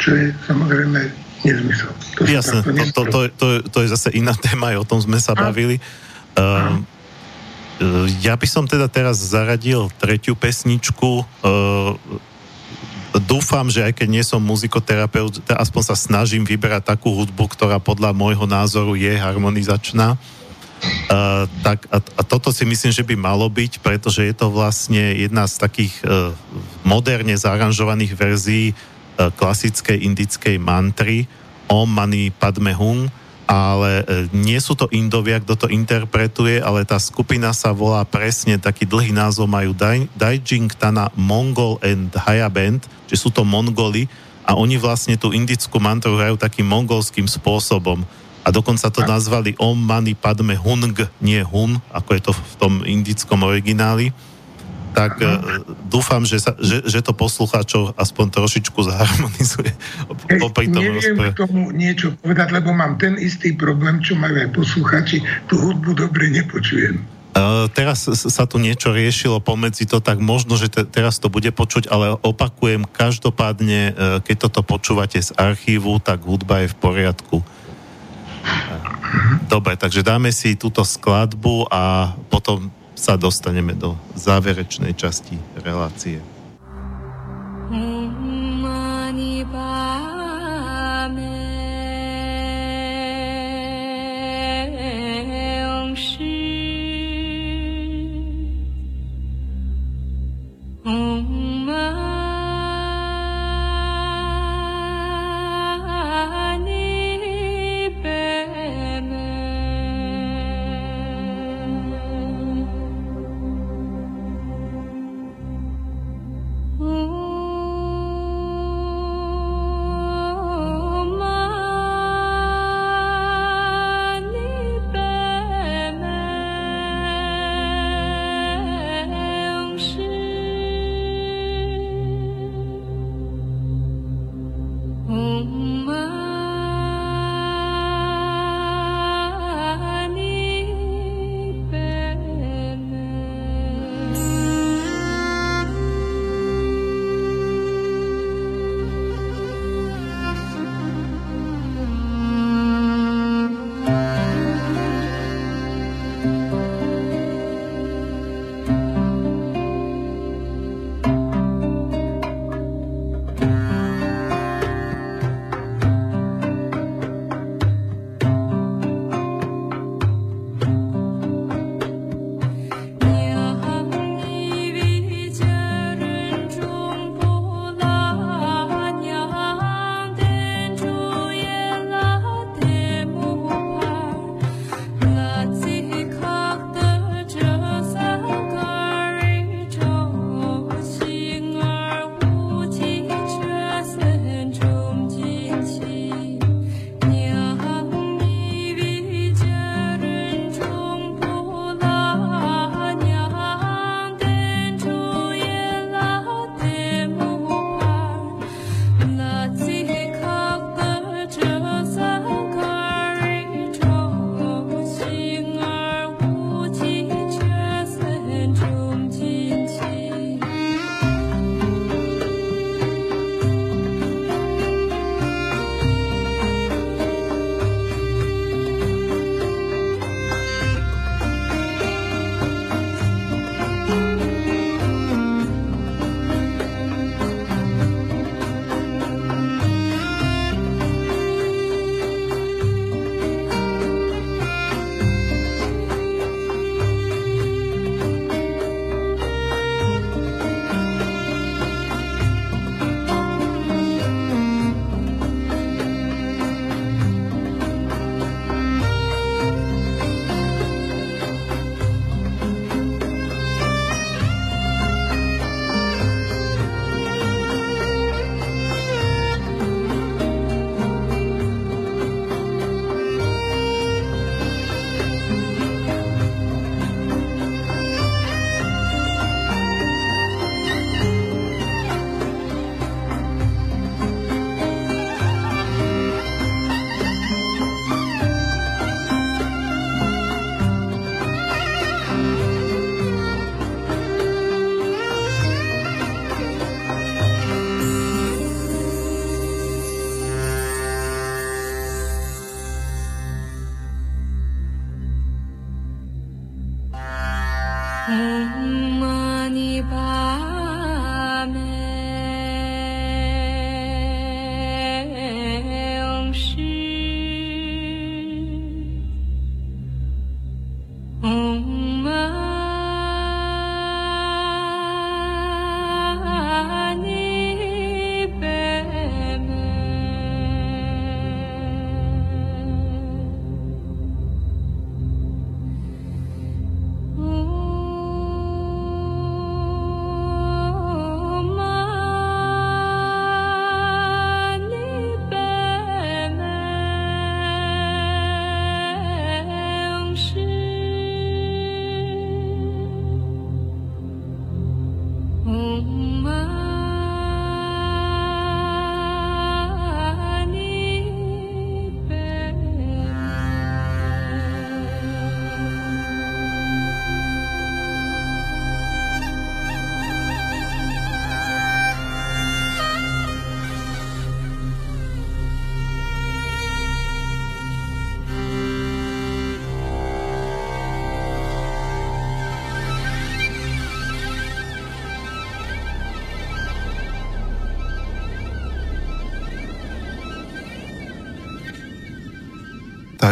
čo je samozrejme nezmysel. To Jasne, to, to, to, to, to je zase iná téma, aj o tom sme sa a, bavili. Uh, ja by som teda teraz zaradil tretiu pesničku. Uh, dúfam, že aj keď nie som muzikoterapeut, aspoň sa snažím vyberať takú hudbu, ktorá podľa môjho názoru je harmonizačná. Uh, tak a, a toto si myslím, že by malo byť, pretože je to vlastne jedna z takých uh, moderne zaaranžovaných verzií uh, klasickej indickej mantry Om Mani Padme Hum, ale nie sú to Indovia, kto to interpretuje, ale tá skupina sa volá presne, taký dlhý názov majú Dai, Daijing Tana Mongol and Haya Band, že sú to Mongoli a oni vlastne tú indickú mantru hrajú takým mongolským spôsobom. A dokonca to nazvali Om Mani Padme Hung, nie Hun, ako je to v tom indickom origináli. Tak uh, dúfam, že, sa, že, že to poslucháčov aspoň trošičku zaharmonizuje. Hej, neviem rozpre... k tomu niečo povedať, lebo mám ten istý problém, čo majú aj poslucháči. Tú hudbu dobre nepočujem. Uh, teraz sa tu niečo riešilo pomedzi to, tak možno, že te, teraz to bude počuť, ale opakujem, každopádne, uh, keď toto počúvate z archívu, tak hudba je v poriadku. Dobre, takže dáme si túto skladbu a potom sa dostaneme do záverečnej časti relácie. Mani Padme. Oh, my.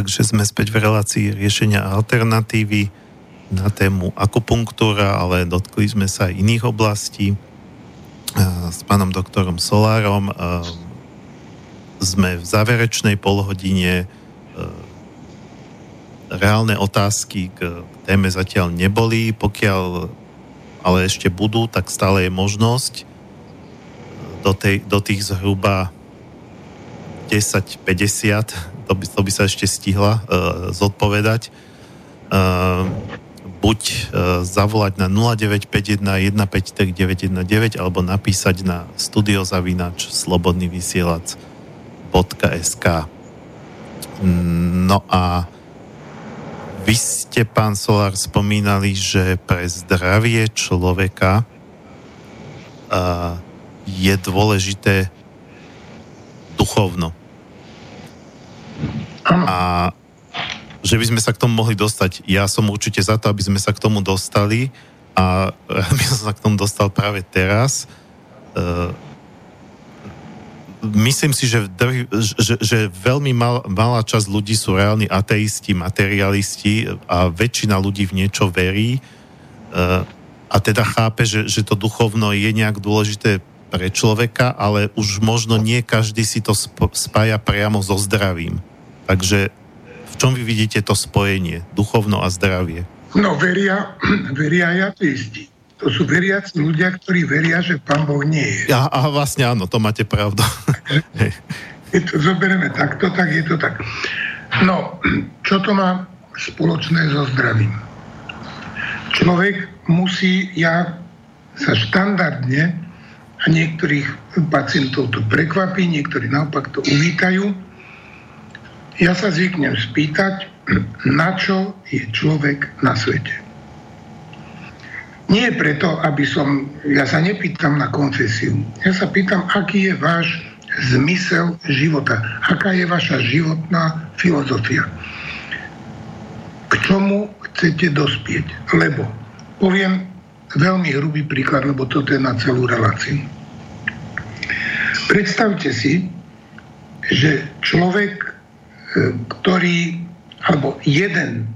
Takže sme späť v relácii riešenia alternatívy na tému akupunktúra, ale dotkli sme sa aj iných oblastí. S pánom doktorom Solárom sme v záverečnej polhodine. Reálne otázky k téme zatiaľ neboli, pokiaľ ale ešte budú, tak stále je možnosť do, tej, do tých zhruba 10-50, to by, to by sa ešte stihla uh, zodpovedať. Uh, buď uh, zavolať na 0951 153 919 alebo napísať na studiozavinač slobodnyvysielac.sk No a vy ste, pán Solár, spomínali, že pre zdravie človeka uh, je dôležité duchovno. A že by sme sa k tomu mohli dostať. Ja som určite za to, aby sme sa k tomu dostali a by som sa k tomu dostal práve teraz. Uh, myslím si, že, že, že veľmi mal, malá časť ľudí sú reálni ateisti, materialisti a väčšina ľudí v niečo verí uh, a teda chápe, že, že to duchovno je nejak dôležité pre človeka, ale už možno nie každý si to spája priamo so zdravím. Takže v čom vy vidíte to spojenie, duchovno a zdravie? No, veria, veria aj ateisti. To sú veriaci ľudia, ktorí veria, že Pán Boh nie je. A, a vlastne áno, to máte pravdu. Keď to zoberieme takto, tak je to tak. No, čo to má spoločné so zdravím? Človek musí, ja sa štandardne, a niektorých pacientov to prekvapí, niektorí naopak to uvítajú, ja sa zvyknem spýtať, na čo je človek na svete. Nie preto, aby som, ja sa nepýtam na konfesiu, ja sa pýtam, aký je váš zmysel života, aká je vaša životná filozofia. K čomu chcete dospieť? Lebo, poviem veľmi hrubý príklad, lebo toto je na celú reláciu. Predstavte si, že človek, ktorý, alebo jeden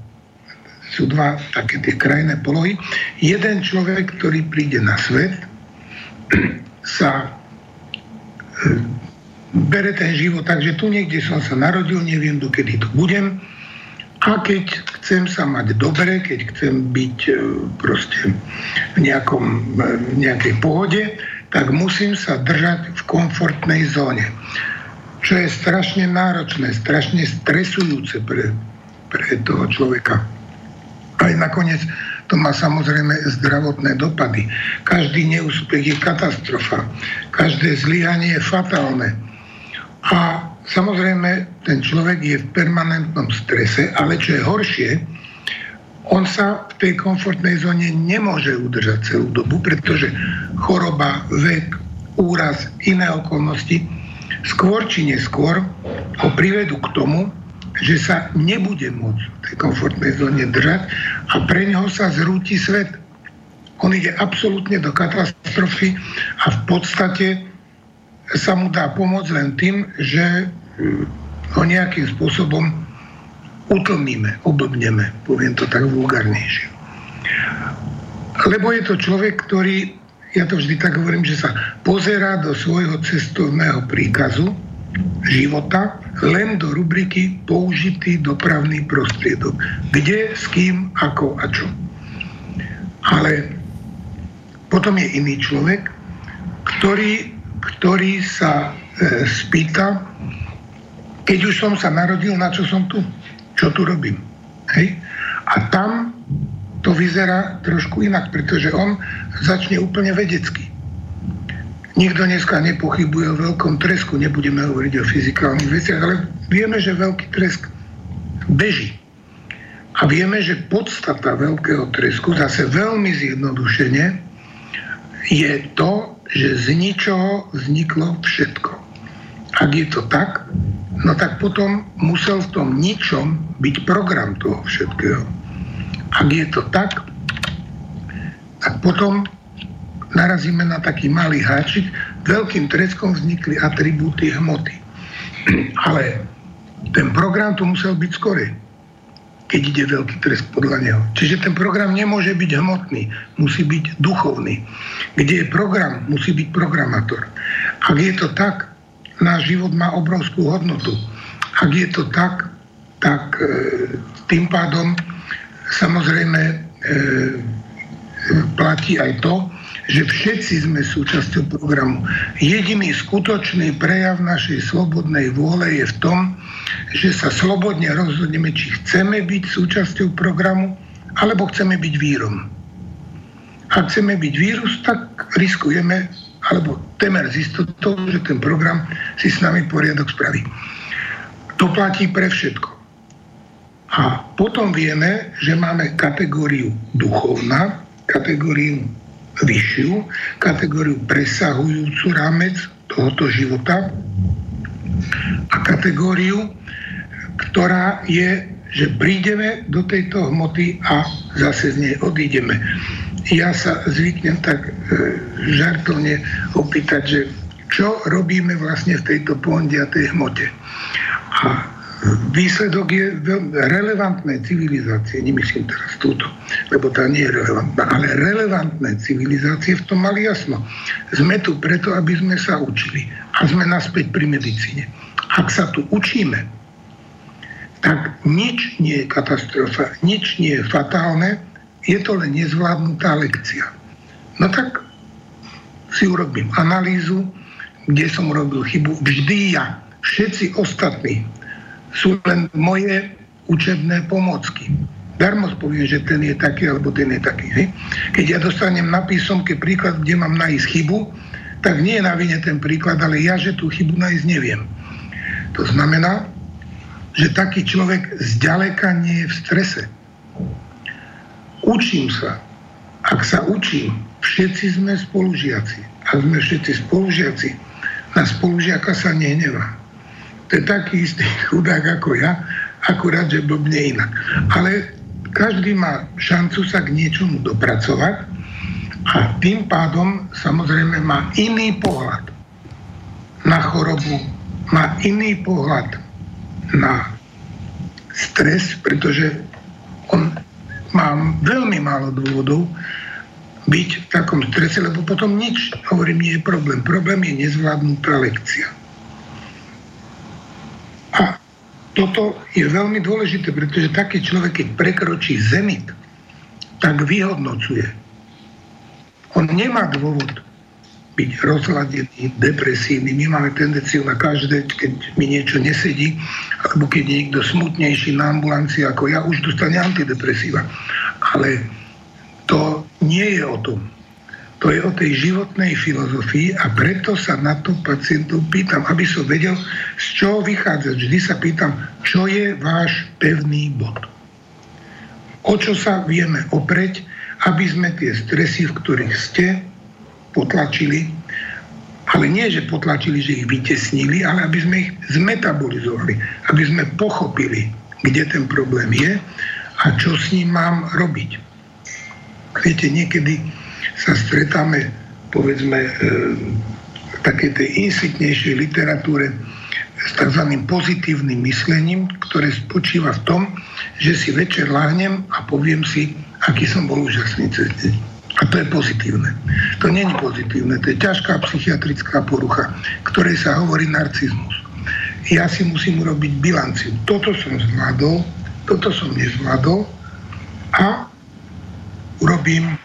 sú dva také tie krajné polohy. Jeden človek, ktorý príde na svet, sa e, bere ten život tak, že tu niekde som sa narodil, neviem, dokedy tu budem. A keď chcem sa mať dobre, keď chcem byť e, proste v, nejakom, e, v nejakej pohode, tak musím sa držať v komfortnej zóne. Čo je strašne náročné, strašne stresujúce pre, pre toho človeka. Aj nakoniec to má samozrejme zdravotné dopady. Každý neúspech je katastrofa. Každé zlyhanie je fatálne. A samozrejme ten človek je v permanentnom strese, ale čo je horšie, on sa v tej komfortnej zóne nemôže udržať celú dobu, pretože choroba, vek, úraz, iné okolnosti skôr či neskôr ho privedú k tomu, že sa nebude môcť v tej komfortnej zóne držať a pre neho sa zrúti svet. On ide absolútne do katastrofy a v podstate sa mu dá pomôcť len tým, že ho nejakým spôsobom utlmíme, oblbneme, poviem to tak vulgárnejšie. Lebo je to človek, ktorý, ja to vždy tak hovorím, že sa pozerá do svojho cestovného príkazu života len do rubriky použitý dopravný prostriedok. Kde, s kým, ako a čo. Ale potom je iný človek, ktorý, ktorý sa e, spýta, keď už som sa narodil, na čo som tu? Čo tu robím? Hej? A tam to vyzerá trošku inak, pretože on začne úplne vedecky. Nikto dneska nepochybuje o veľkom tresku, nebudeme hovoriť o fyzikálnych veciach, ale vieme, že veľký tresk beží. A vieme, že podstata veľkého tresku, zase veľmi zjednodušene, je to, že z ničoho vzniklo všetko. Ak je to tak, no tak potom musel v tom ničom byť program toho všetkého. Ak je to tak, tak potom narazíme na taký malý háčik, veľkým treskom vznikli atribúty hmoty. Ale ten program tu musel byť skorej, keď ide veľký trest podľa neho. Čiže ten program nemôže byť hmotný, musí byť duchovný. Kde je program, musí byť programátor. Ak je to tak, náš život má obrovskú hodnotu. Ak je to tak, tak e, tým pádom samozrejme e, platí aj to, že všetci sme súčasťou programu. Jediný skutočný prejav našej slobodnej vôle je v tom, že sa slobodne rozhodneme, či chceme byť súčasťou programu, alebo chceme byť vírom. Ak chceme byť vírus, tak riskujeme, alebo temer z istotou, že ten program si s nami poriadok spraví. To platí pre všetko. A potom vieme, že máme kategóriu duchovná, kategóriu vyššiu, kategóriu presahujúcu rámec tohoto života a kategóriu, ktorá je, že prídeme do tejto hmoty a zase z nej odídeme. Ja sa zvyknem tak e, žartovne opýtať, že čo robíme vlastne v tejto pondiatej hmote. A výsledok je relevantné civilizácie, nemyslím teraz túto, lebo tá nie je relevantná, ale relevantné civilizácie v tom mali jasno. Sme tu preto, aby sme sa učili a sme naspäť pri medicíne. Ak sa tu učíme, tak nič nie je katastrofa, nič nie je fatálne, je to len nezvládnutá lekcia. No tak si urobím analýzu, kde som urobil chybu. Vždy ja, všetci ostatní sú len moje učebné pomocky. Darmo poviem, že ten je taký, alebo ten je taký. Hej? Keď ja dostanem na písomke príklad, kde mám nájsť chybu, tak nie je na vine ten príklad, ale ja, že tú chybu nájsť neviem. To znamená, že taký človek zďaleka nie je v strese. Učím sa. Ak sa učím, všetci sme spolužiaci. Ak sme všetci spolužiaci, na spolužiaka sa nehnevá to je taký istý chudák ako ja, akurát, že blbne inak. Ale každý má šancu sa k niečomu dopracovať a tým pádom samozrejme má iný pohľad na chorobu, má iný pohľad na stres, pretože on má veľmi málo dôvodov byť v takom strese, lebo potom nič, hovorím, nie je problém. Problém je nezvládnutá lekcia. A toto je veľmi dôležité, pretože taký človek, keď prekročí zenit, tak vyhodnocuje. On nemá dôvod byť rozladený, depresívny. My máme tendenciu na každé, keď mi niečo nesedí, alebo keď je niekto smutnejší na ambulancii ako ja, už dostane antidepresíva. Ale to nie je o tom. To je o tej životnej filozofii a preto sa na to pacientov pýtam, aby som vedel, z čoho vychádza. Vždy sa pýtam, čo je váš pevný bod. O čo sa vieme opreť, aby sme tie stresy, v ktorých ste, potlačili, ale nie, že potlačili, že ich vytesnili, ale aby sme ich zmetabolizovali, aby sme pochopili, kde ten problém je a čo s ním mám robiť. Viete, niekedy sa stretáme povedzme e, v takej tej insitnejšej literatúre s tzv. pozitívnym myslením, ktoré spočíva v tom, že si večer láhnem a poviem si, aký som bol úžasný cez deň. A to je pozitívne. To nie je pozitívne, to je ťažká psychiatrická porucha, ktorej sa hovorí narcizmus. Ja si musím urobiť bilanciu. Toto som zvládol, toto som nezvládol a urobím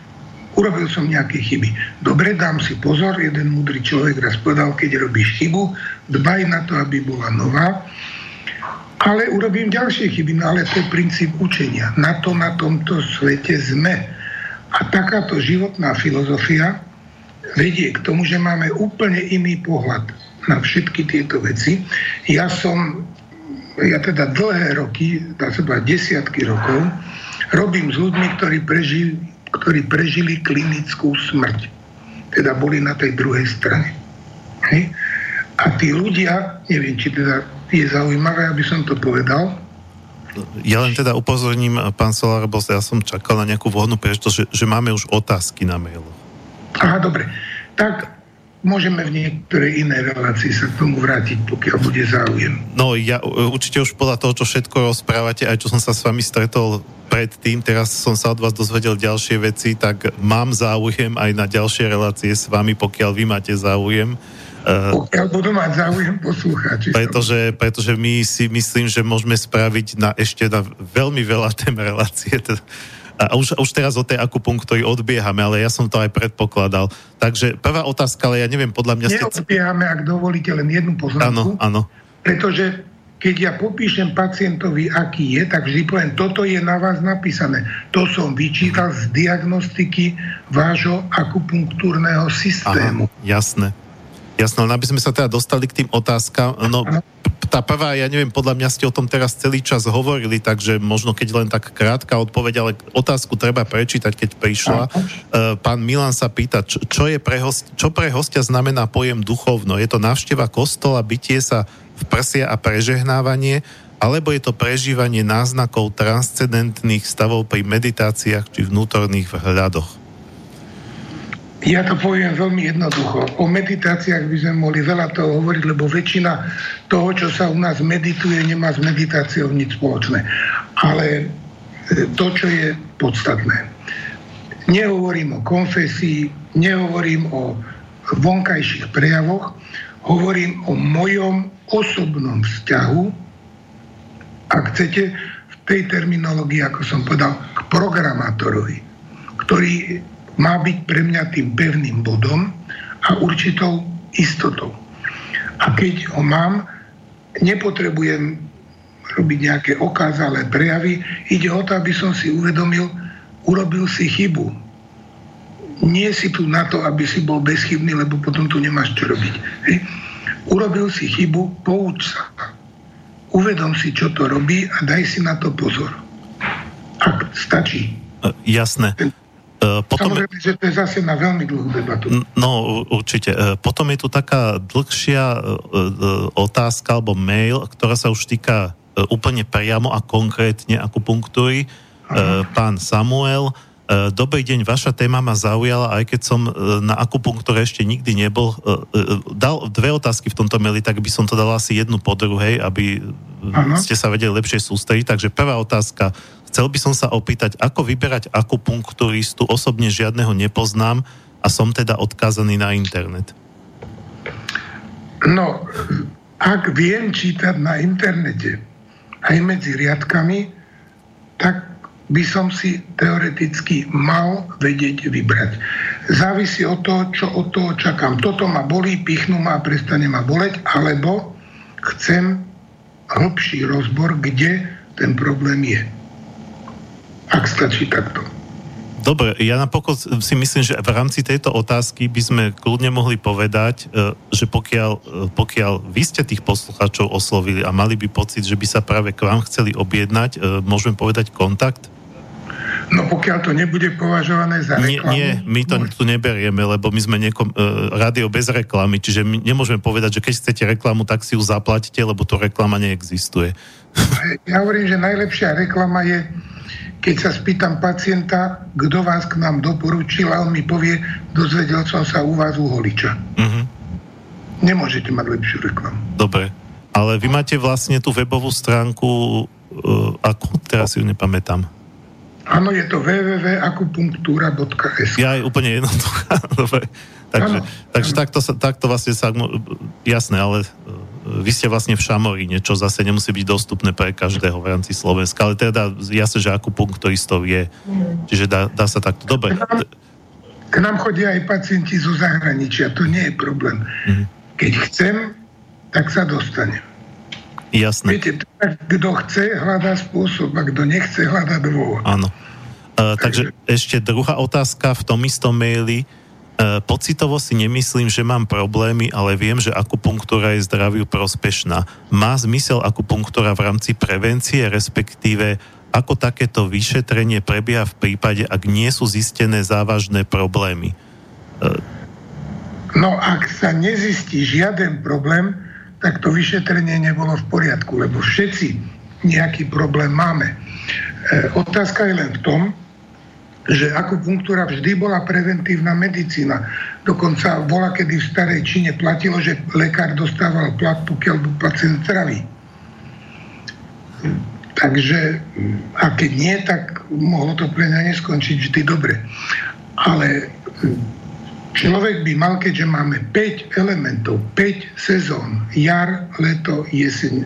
urobil som nejaké chyby. Dobre, dám si pozor, jeden múdry človek raz povedal, keď robíš chybu, dbaj na to, aby bola nová, ale urobím ďalšie chyby, no ale to je princíp učenia. Na to na tomto svete sme. A takáto životná filozofia vedie k tomu, že máme úplne iný pohľad na všetky tieto veci. Ja som, ja teda dlhé roky, dá sa desiatky rokov, robím s ľuďmi, ktorí prežili, ktorí prežili klinickú smrť. Teda boli na tej druhej strane. Hej? A tí ľudia, neviem, či teda je zaujímavé, aby som to povedal. Ja len teda upozorním, pán Solár, lebo ja som čakal na nejakú vhodnú príležitosť, že, že máme už otázky na mail. Aha, dobre. Tak môžeme v niektorej inej relácii sa k tomu vrátiť, pokiaľ bude záujem. No ja určite už podľa toho, čo všetko rozprávate, aj čo som sa s vami stretol predtým, teraz som sa od vás dozvedel ďalšie veci, tak mám záujem aj na ďalšie relácie s vami, pokiaľ vy máte záujem. Pokiaľ budú mať záujem poslucháči. Pretože, pretože my si myslím, že môžeme spraviť na ešte na veľmi veľa tém relácie. A už, už teraz o tej akupunktúry odbiehame, ale ja som to aj predpokladal. Takže prvá otázka, ale ja neviem, podľa mňa ste... Neodbiehame, ak dovolíte, len jednu poznámku. Áno, áno. Pretože keď ja popíšem pacientovi, aký je, tak vždy poviem, toto je na vás napísané. To som vyčítal z diagnostiky vášho akupunktúrneho systému. Aha, jasné. Jasné, len aby sme sa teda dostali k tým otázkam. No, tá prvá, ja neviem, podľa mňa ste o tom teraz celý čas hovorili, takže možno keď len tak krátka odpoveď, ale otázku treba prečítať, keď prišla. E, pán Milan sa pýta, čo, čo, je pre host, čo pre hostia znamená pojem duchovno? Je to návšteva kostola, bytie sa v prsia a prežehnávanie, alebo je to prežívanie náznakov transcendentných stavov pri meditáciách či vnútorných vhľadoch? Ja to poviem veľmi jednoducho. O meditáciách by sme mohli veľa toho hovoriť, lebo väčšina toho, čo sa u nás medituje, nemá s meditáciou nič spoločné. Ale e, to, čo je podstatné. Nehovorím o konfesii, nehovorím o vonkajších prejavoch, hovorím o mojom osobnom vzťahu, ak chcete, v tej terminológii, ako som povedal, k programátorovi, ktorý má byť pre mňa tým pevným bodom a určitou istotou. A keď ho mám, nepotrebujem robiť nejaké okázalé prejavy. Ide o to, aby som si uvedomil, urobil si chybu. Nie si tu na to, aby si bol bezchybný, lebo potom tu nemáš čo robiť. Hej. Urobil si chybu, pouč sa. Uvedom si, čo to robí a daj si na to pozor. Ak stačí. Jasné. Uh, potom... Samozrejme, že to je zase na veľmi dlhú debatu. No, určite. Uh, potom je tu taká dlhšia uh, otázka alebo mail, ktorá sa už týka úplne priamo a konkrétne akupunktúry. Pán Samuel, Dobrý deň, vaša téma ma zaujala, aj keď som na akupunktúre ešte nikdy nebol. Dal dve otázky v tomto maili, tak by som to dal asi jednu po druhej, aby Aha. ste sa vedeli lepšie sústrediť. Takže prvá otázka. Chcel by som sa opýtať, ako vyberať akupunkturistu, osobne žiadneho nepoznám a som teda odkázaný na internet. No, ak viem čítať na internete aj medzi riadkami, tak by som si teoreticky mal vedieť vybrať. Závisí od toho, čo od toho čakám. Toto ma bolí, pichnú ma a prestane ma boleť, alebo chcem hlbší rozbor, kde ten problém je ak stačí takto. Dobre, ja napokon si myslím, že v rámci tejto otázky by sme kľudne mohli povedať, e, že pokiaľ, e, pokiaľ vy ste tých poslucháčov oslovili a mali by pocit, že by sa práve k vám chceli objednať, e, môžeme povedať kontakt? No pokiaľ to nebude považované za reklamu... Nie, nie my to tu neberieme, lebo my sme niekom, uh, rádio bez reklamy, čiže my nemôžeme povedať, že keď chcete reklamu, tak si ju zaplatíte, lebo to reklama neexistuje. Ja hovorím, že najlepšia reklama je keď sa spýtam pacienta, kto vás k nám doporučil a on mi povie, dozvedel som sa u vás u Holiča. Uh-huh. Nemôžete mať lepšiu reklamu. Dobre, ale vy máte vlastne tú webovú stránku, uh, ako teraz ju nepamätám. Áno, je to www.akupunktúra.sk Ja je úplne jednoduchá. Dobre. Takže, ano, takže ano. Takto, takto vlastne sa... Jasné, ale vy ste vlastne v Šamoríne, čo zase nemusí byť dostupné pre každého v rámci Slovenska, ale teda jasne, že akupunkturistov je. Čiže dá, dá sa takto. Dobre. K nám, k nám chodia aj pacienti zo zahraničia, to nie je problém. Mm-hmm. Keď chcem, tak sa dostanem. Jasné. Viete, kto chce, hľadá spôsob, a kto nechce, hľadá dôvod. Áno. Uh, takže ešte druhá otázka v tom istom maili. E, pocitovo si nemyslím, že mám problémy, ale viem, že akupunktúra je zdraviu prospešná. Má zmysel akupunktúra v rámci prevencie, respektíve ako takéto vyšetrenie prebieha v prípade, ak nie sú zistené závažné problémy? E, no ak sa nezistí žiaden problém, tak to vyšetrenie nebolo v poriadku, lebo všetci nejaký problém máme. E, otázka je len v tom, že akupunktúra vždy bola preventívna medicína. Dokonca bola, kedy v starej Číne platilo, že lekár dostával plat, pokiaľ bol pacient zdravý. Takže, a keď nie, tak mohlo to pre mňa neskončiť vždy dobre. Ale človek by mal, keďže máme 5 elementov, 5 sezón, jar, leto, jeseň,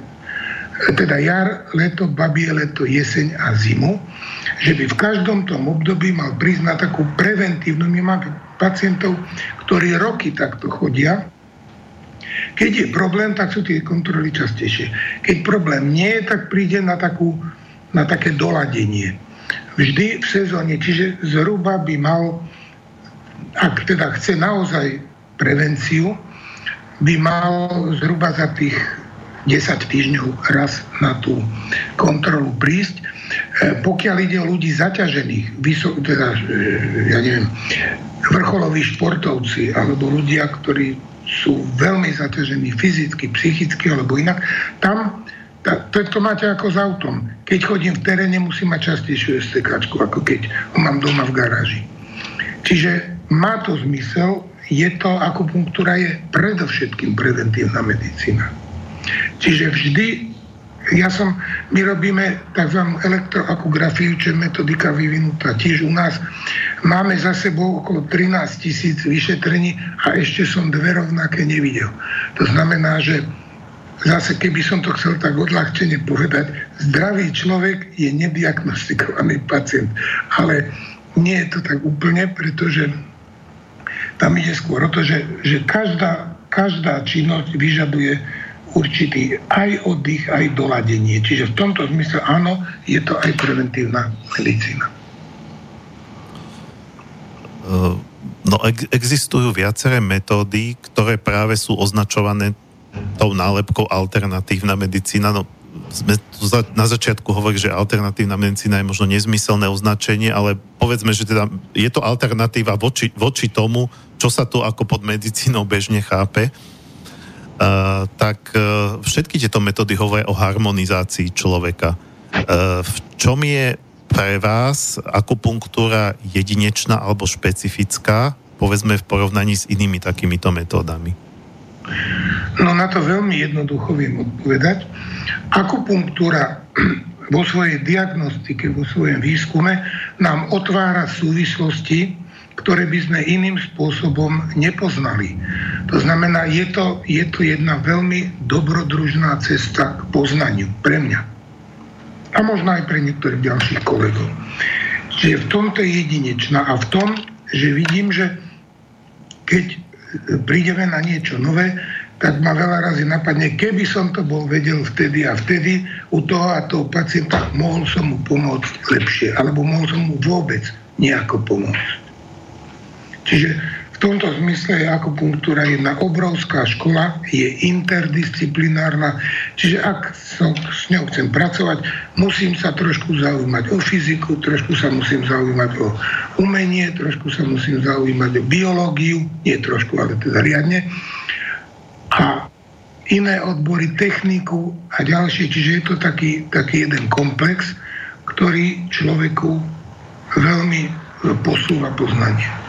teda jar, leto, babie leto, jeseň a zimu, že by v každom tom období mal prísť na takú preventívnu, my máme pacientov, ktorí roky takto chodia. Keď je problém, tak sú tie kontroly častejšie. Keď problém nie je, tak príde na, takú, na také doladenie. Vždy v sezóne, čiže zhruba by mal, ak teda chce naozaj prevenciu, by mal zhruba za tých 10 týždňov raz na tú kontrolu prísť. E, pokiaľ ide o ľudí zaťažených, vysok, teda, e, ja neviem, vrcholoví športovci alebo ľudia, ktorí sú veľmi zaťažení fyzicky, psychicky alebo inak, tam to, to máte ako s autom. Keď chodím v teréne, musím mať častejšiu STK, ako keď ho mám doma v garáži. Čiže má to zmysel, je to, akupunktúra je predovšetkým preventívna medicína. Čiže vždy, ja som, my robíme tzv. elektroakugrafiu, čo je metodika vyvinutá tiež u nás. Máme za sebou okolo 13 tisíc vyšetrení a ešte som dve rovnaké nevidel. To znamená, že zase keby som to chcel tak odľahčene povedať, zdravý človek je nediagnostikovaný pacient. Ale nie je to tak úplne, pretože tam ide skôr o to, že, že každá, každá činnosť vyžaduje určitý aj oddych, aj doladenie. Čiže v tomto zmysle áno, je to aj preventívna medicína. Uh, no, existujú viaceré metódy, ktoré práve sú označované tou nálepkou alternatívna medicína. No, sme tu za, na začiatku hovorili, že alternatívna medicína je možno nezmyselné označenie, ale povedzme, že teda je to alternatíva voči, voči tomu, čo sa tu ako pod medicínou bežne chápe. Uh, tak uh, všetky tieto metódy hovoria o harmonizácii človeka. Uh, v čom je pre vás akupunktúra jedinečná alebo špecifická, povedzme v porovnaní s inými takýmito metódami? No na to veľmi jednoducho viem odpovedať. Akupunktúra vo svojej diagnostike, vo svojom výskume nám otvára súvislosti, ktoré by sme iným spôsobom nepoznali. To znamená, je to, je to jedna veľmi dobrodružná cesta k poznaniu pre mňa. A možno aj pre niektorých ďalších kolegov. Čiže v tomto je jedinečná a v tom, že vidím, že keď prídeme na niečo nové, tak ma veľa razy napadne, keby som to bol vedel vtedy a vtedy u toho a toho pacienta, mohol som mu pomôcť lepšie, alebo mohol som mu vôbec nejako pomôcť. Čiže v tomto zmysle je akupunktúra jedna obrovská škola, je interdisciplinárna, čiže ak som s ňou chcem pracovať, musím sa trošku zaujímať o fyziku, trošku sa musím zaujímať o umenie, trošku sa musím zaujímať o biológiu, nie trošku, ale teda riadne a iné odbory, techniku a ďalšie. Čiže je to taký, taký jeden komplex, ktorý človeku veľmi posúva poznanie.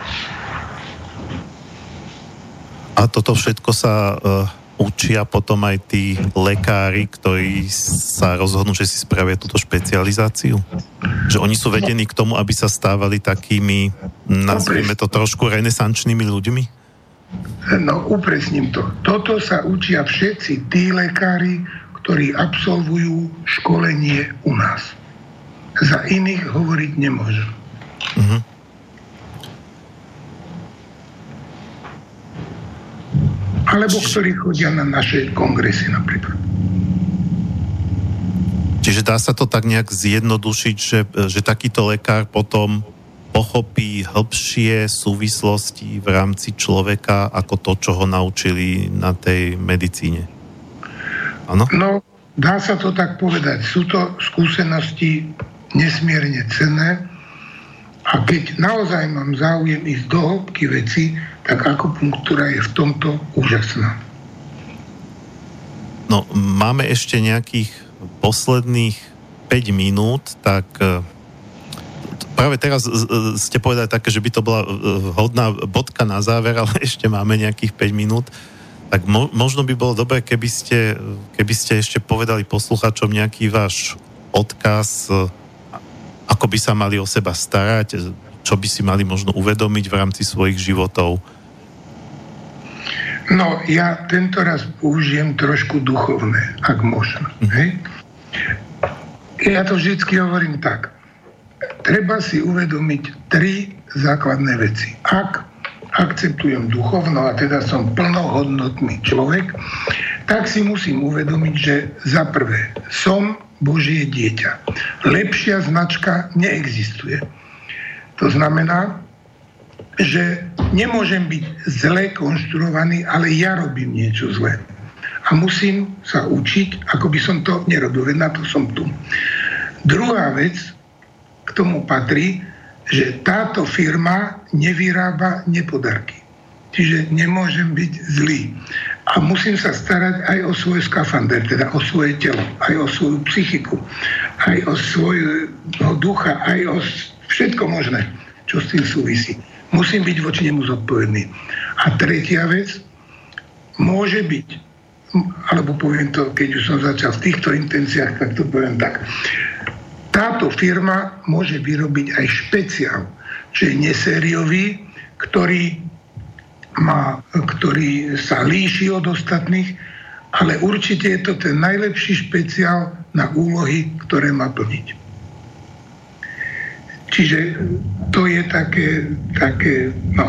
A toto všetko sa uh, učia potom aj tí lekári, ktorí sa rozhodnú, že si spravia túto špecializáciu? Že oni sú vedení k tomu, aby sa stávali takými, nazvime to trošku renesančnými ľuďmi? No, upresním to. Toto sa učia všetci tí lekári, ktorí absolvujú školenie u nás. Za iných hovoriť nemôžem. Uh-huh. Alebo ktorí chodia na naše kongresy napríklad. Čiže dá sa to tak nejak zjednodušiť, že, že takýto lekár potom pochopí hĺbšie súvislosti v rámci človeka ako to, čo ho naučili na tej medicíne. Ano? No, dá sa to tak povedať. Sú to skúsenosti nesmierne cenné a keď naozaj mám záujem ísť do hĺbky veci, tak akupunktúra je v tomto úžasná. No, máme ešte nejakých posledných 5 minút, tak práve teraz ste povedali také, že by to bola hodná bodka na záver, ale ešte máme nejakých 5 minút. Tak mo, možno by bolo dobré, keby ste, keby ste ešte povedali posluchačom nejaký váš odkaz, ako by sa mali o seba starať, čo by si mali možno uvedomiť v rámci svojich životov. No, ja tento raz použijem trošku duchovné, ak môžem. Mm. Hej? Ja to vždycky hovorím tak. Treba si uvedomiť tri základné veci. Ak akceptujem duchovno a teda som plnohodnotný človek, tak si musím uvedomiť, že za prvé som Božie dieťa. Lepšia značka neexistuje. To znamená, že nemôžem byť zle konštruovaný, ale ja robím niečo zlé. A musím sa učiť, ako by som to nerobil, veď na to som tu. Druhá vec k tomu patrí, že táto firma nevyrába nepodarky. Čiže nemôžem byť zlý. A musím sa starať aj o svoj skafander, teda o svoje telo, aj o svoju psychiku, aj o svojho ducha, aj o všetko možné, čo s tým súvisí. Musím byť voči nemu zodpovedný. A tretia vec, môže byť, alebo poviem to, keď už som začal v týchto intenciách, tak to poviem tak. Táto firma môže vyrobiť aj špeciál, čo je nesériový, ktorý, má, ktorý sa líši od ostatných, ale určite je to ten najlepší špeciál na úlohy, ktoré má plniť. Čiže to je také, také no,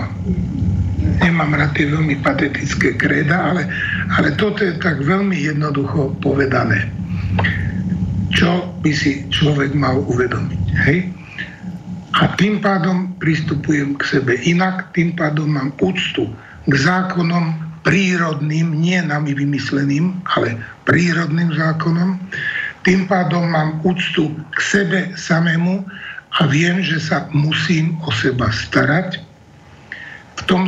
nemám rád tie veľmi patetické kréda, ale, ale toto je tak veľmi jednoducho povedané. Čo by si človek mal uvedomiť. Hej? A tým pádom pristupujem k sebe inak, tým pádom mám úctu k zákonom prírodným, nie nami vymysleným, ale prírodným zákonom. Tým pádom mám úctu k sebe samému a viem, že sa musím o seba starať. V tom,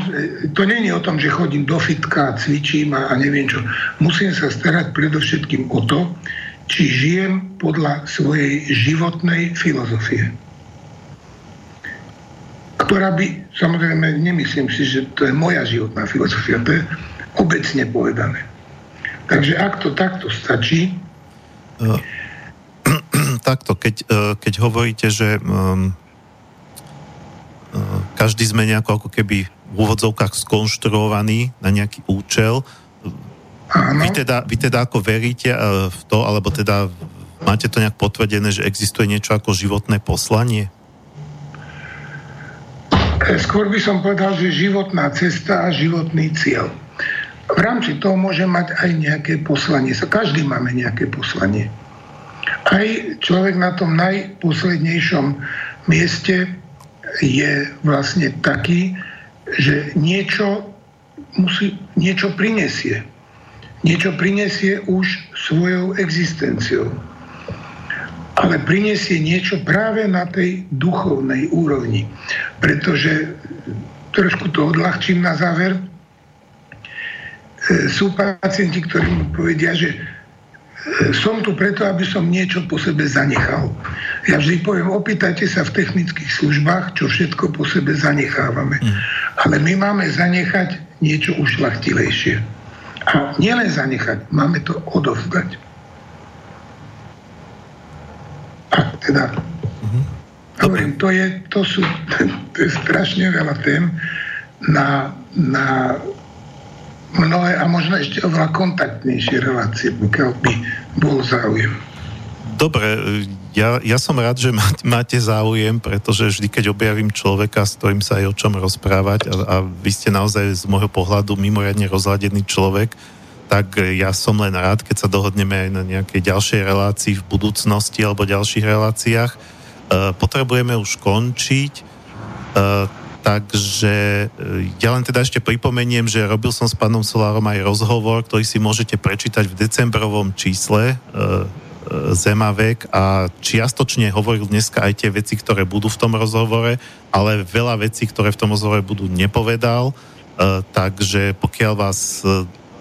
to není o tom, že chodím do fitka, cvičím a, a neviem čo. Musím sa starať predovšetkým o to, či žijem podľa svojej životnej filozofie. Ktorá by, samozrejme, nemyslím si, že to je moja životná filozofia, to je obecne povedané. Takže ak to takto stačí, uh takto, keď, e, keď hovoríte, že um, každý sme nejako ako keby v úvodzovkách skonštruovaný na nejaký účel, Vy teda, vy teda ako veríte e, v to, alebo teda máte to nejak potvrdené, že existuje niečo ako životné poslanie? Skôr by som povedal, že životná cesta a životný cieľ. V rámci toho môže mať aj nejaké poslanie. Každý máme nejaké poslanie aj človek na tom najposlednejšom mieste je vlastne taký, že niečo, musí, niečo prinesie. Niečo prinesie už svojou existenciou. Ale prinesie niečo práve na tej duchovnej úrovni. Pretože, trošku to odľahčím na záver, e, sú pacienti, ktorí mi povedia, že som tu preto, aby som niečo po sebe zanechal. Ja vždy poviem, opýtajte sa v technických službách, čo všetko po sebe zanechávame. Mm. Ale my máme zanechať niečo ušlachtilejšie. A nielen zanechať, máme to odovzdať. A teda, mm-hmm. hovorím, to, je, to, sú, to je strašne veľa tém na, na mnohé a možno ešte oveľa kontaktnejšie relácie, pokiaľ by bol záujem. Dobre, ja, ja som rád, že máte záujem, pretože vždy, keď objavím človeka, s ktorým sa aj o čom rozprávať a, a vy ste naozaj z môjho pohľadu mimoriadne rozladený človek, tak ja som len rád, keď sa dohodneme aj na nejakej ďalšej relácii v budúcnosti alebo ďalších reláciách. E, potrebujeme už končiť. Takže e, ja len teda ešte pripomeniem, že robil som s pánom Solárom aj rozhovor, ktorý si môžete prečítať v decembrovom čísle e, e, Zemavek a čiastočne hovoril dneska aj tie veci, ktoré budú v tom rozhovore, ale veľa vecí, ktoré v tom rozhovore budú, nepovedal. Takže pokiaľ vás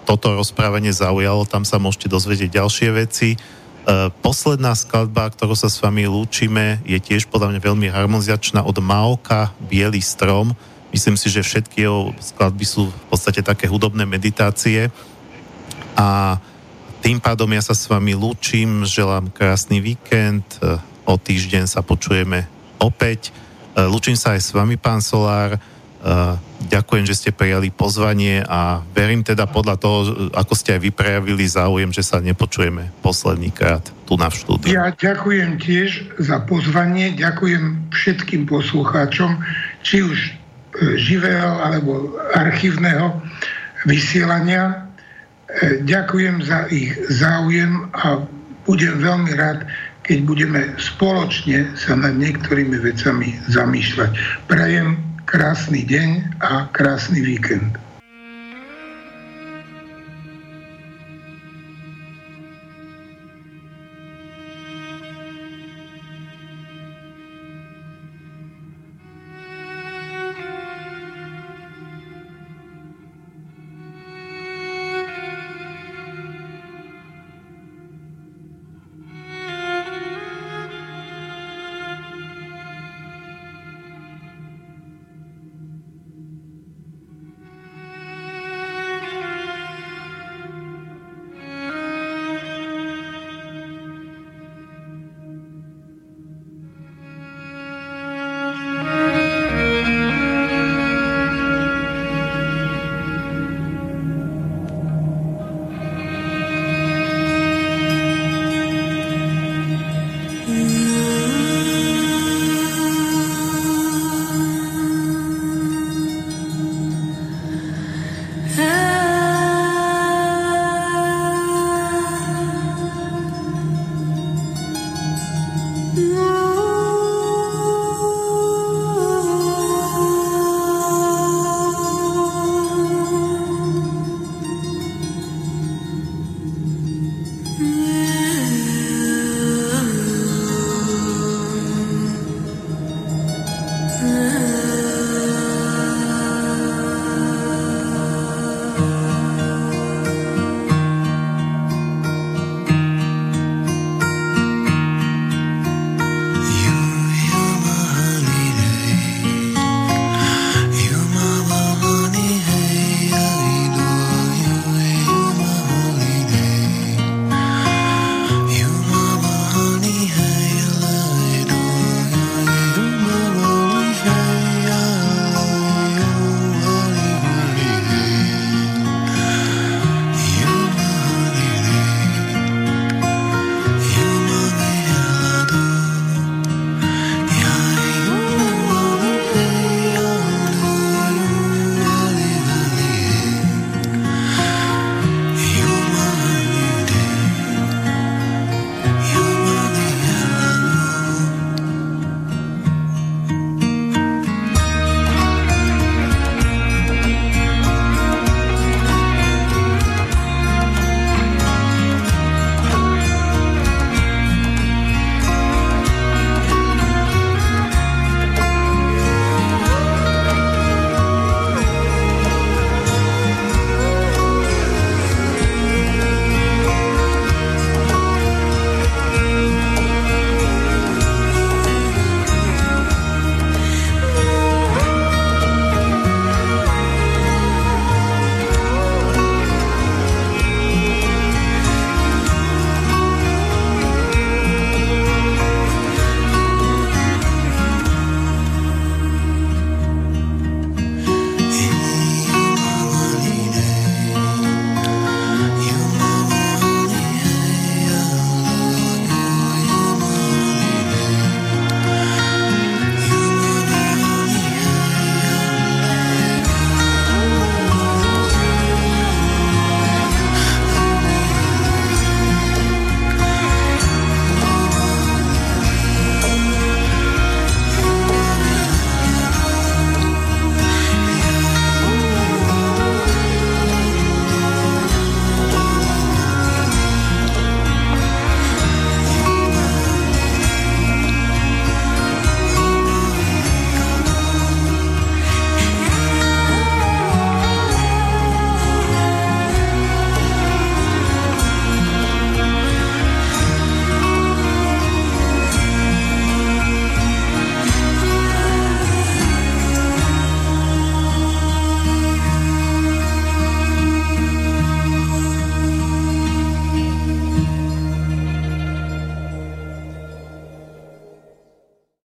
toto rozprávanie zaujalo, tam sa môžete dozvedieť ďalšie veci. Posledná skladba, ktorú sa s vami lúčime, je tiež podľa mňa veľmi harmonizačná od Maoka Bielý strom. Myslím si, že všetky jeho skladby sú v podstate také hudobné meditácie. A tým pádom ja sa s vami lúčim, želám krásny víkend, o týždeň sa počujeme opäť. Lúčim sa aj s vami, pán Solár Ďakujem, že ste prijali pozvanie a verím teda podľa toho, ako ste aj vyprejavili záujem, že sa nepočujeme posledný krát tu na štúdiu. Ja ďakujem tiež za pozvanie, ďakujem všetkým poslucháčom, či už e, živého alebo archívneho vysielania. E, ďakujem za ich záujem a budem veľmi rád, keď budeme spoločne sa nad niektorými vecami zamýšľať. Prajem krásny deň a krásny víkend.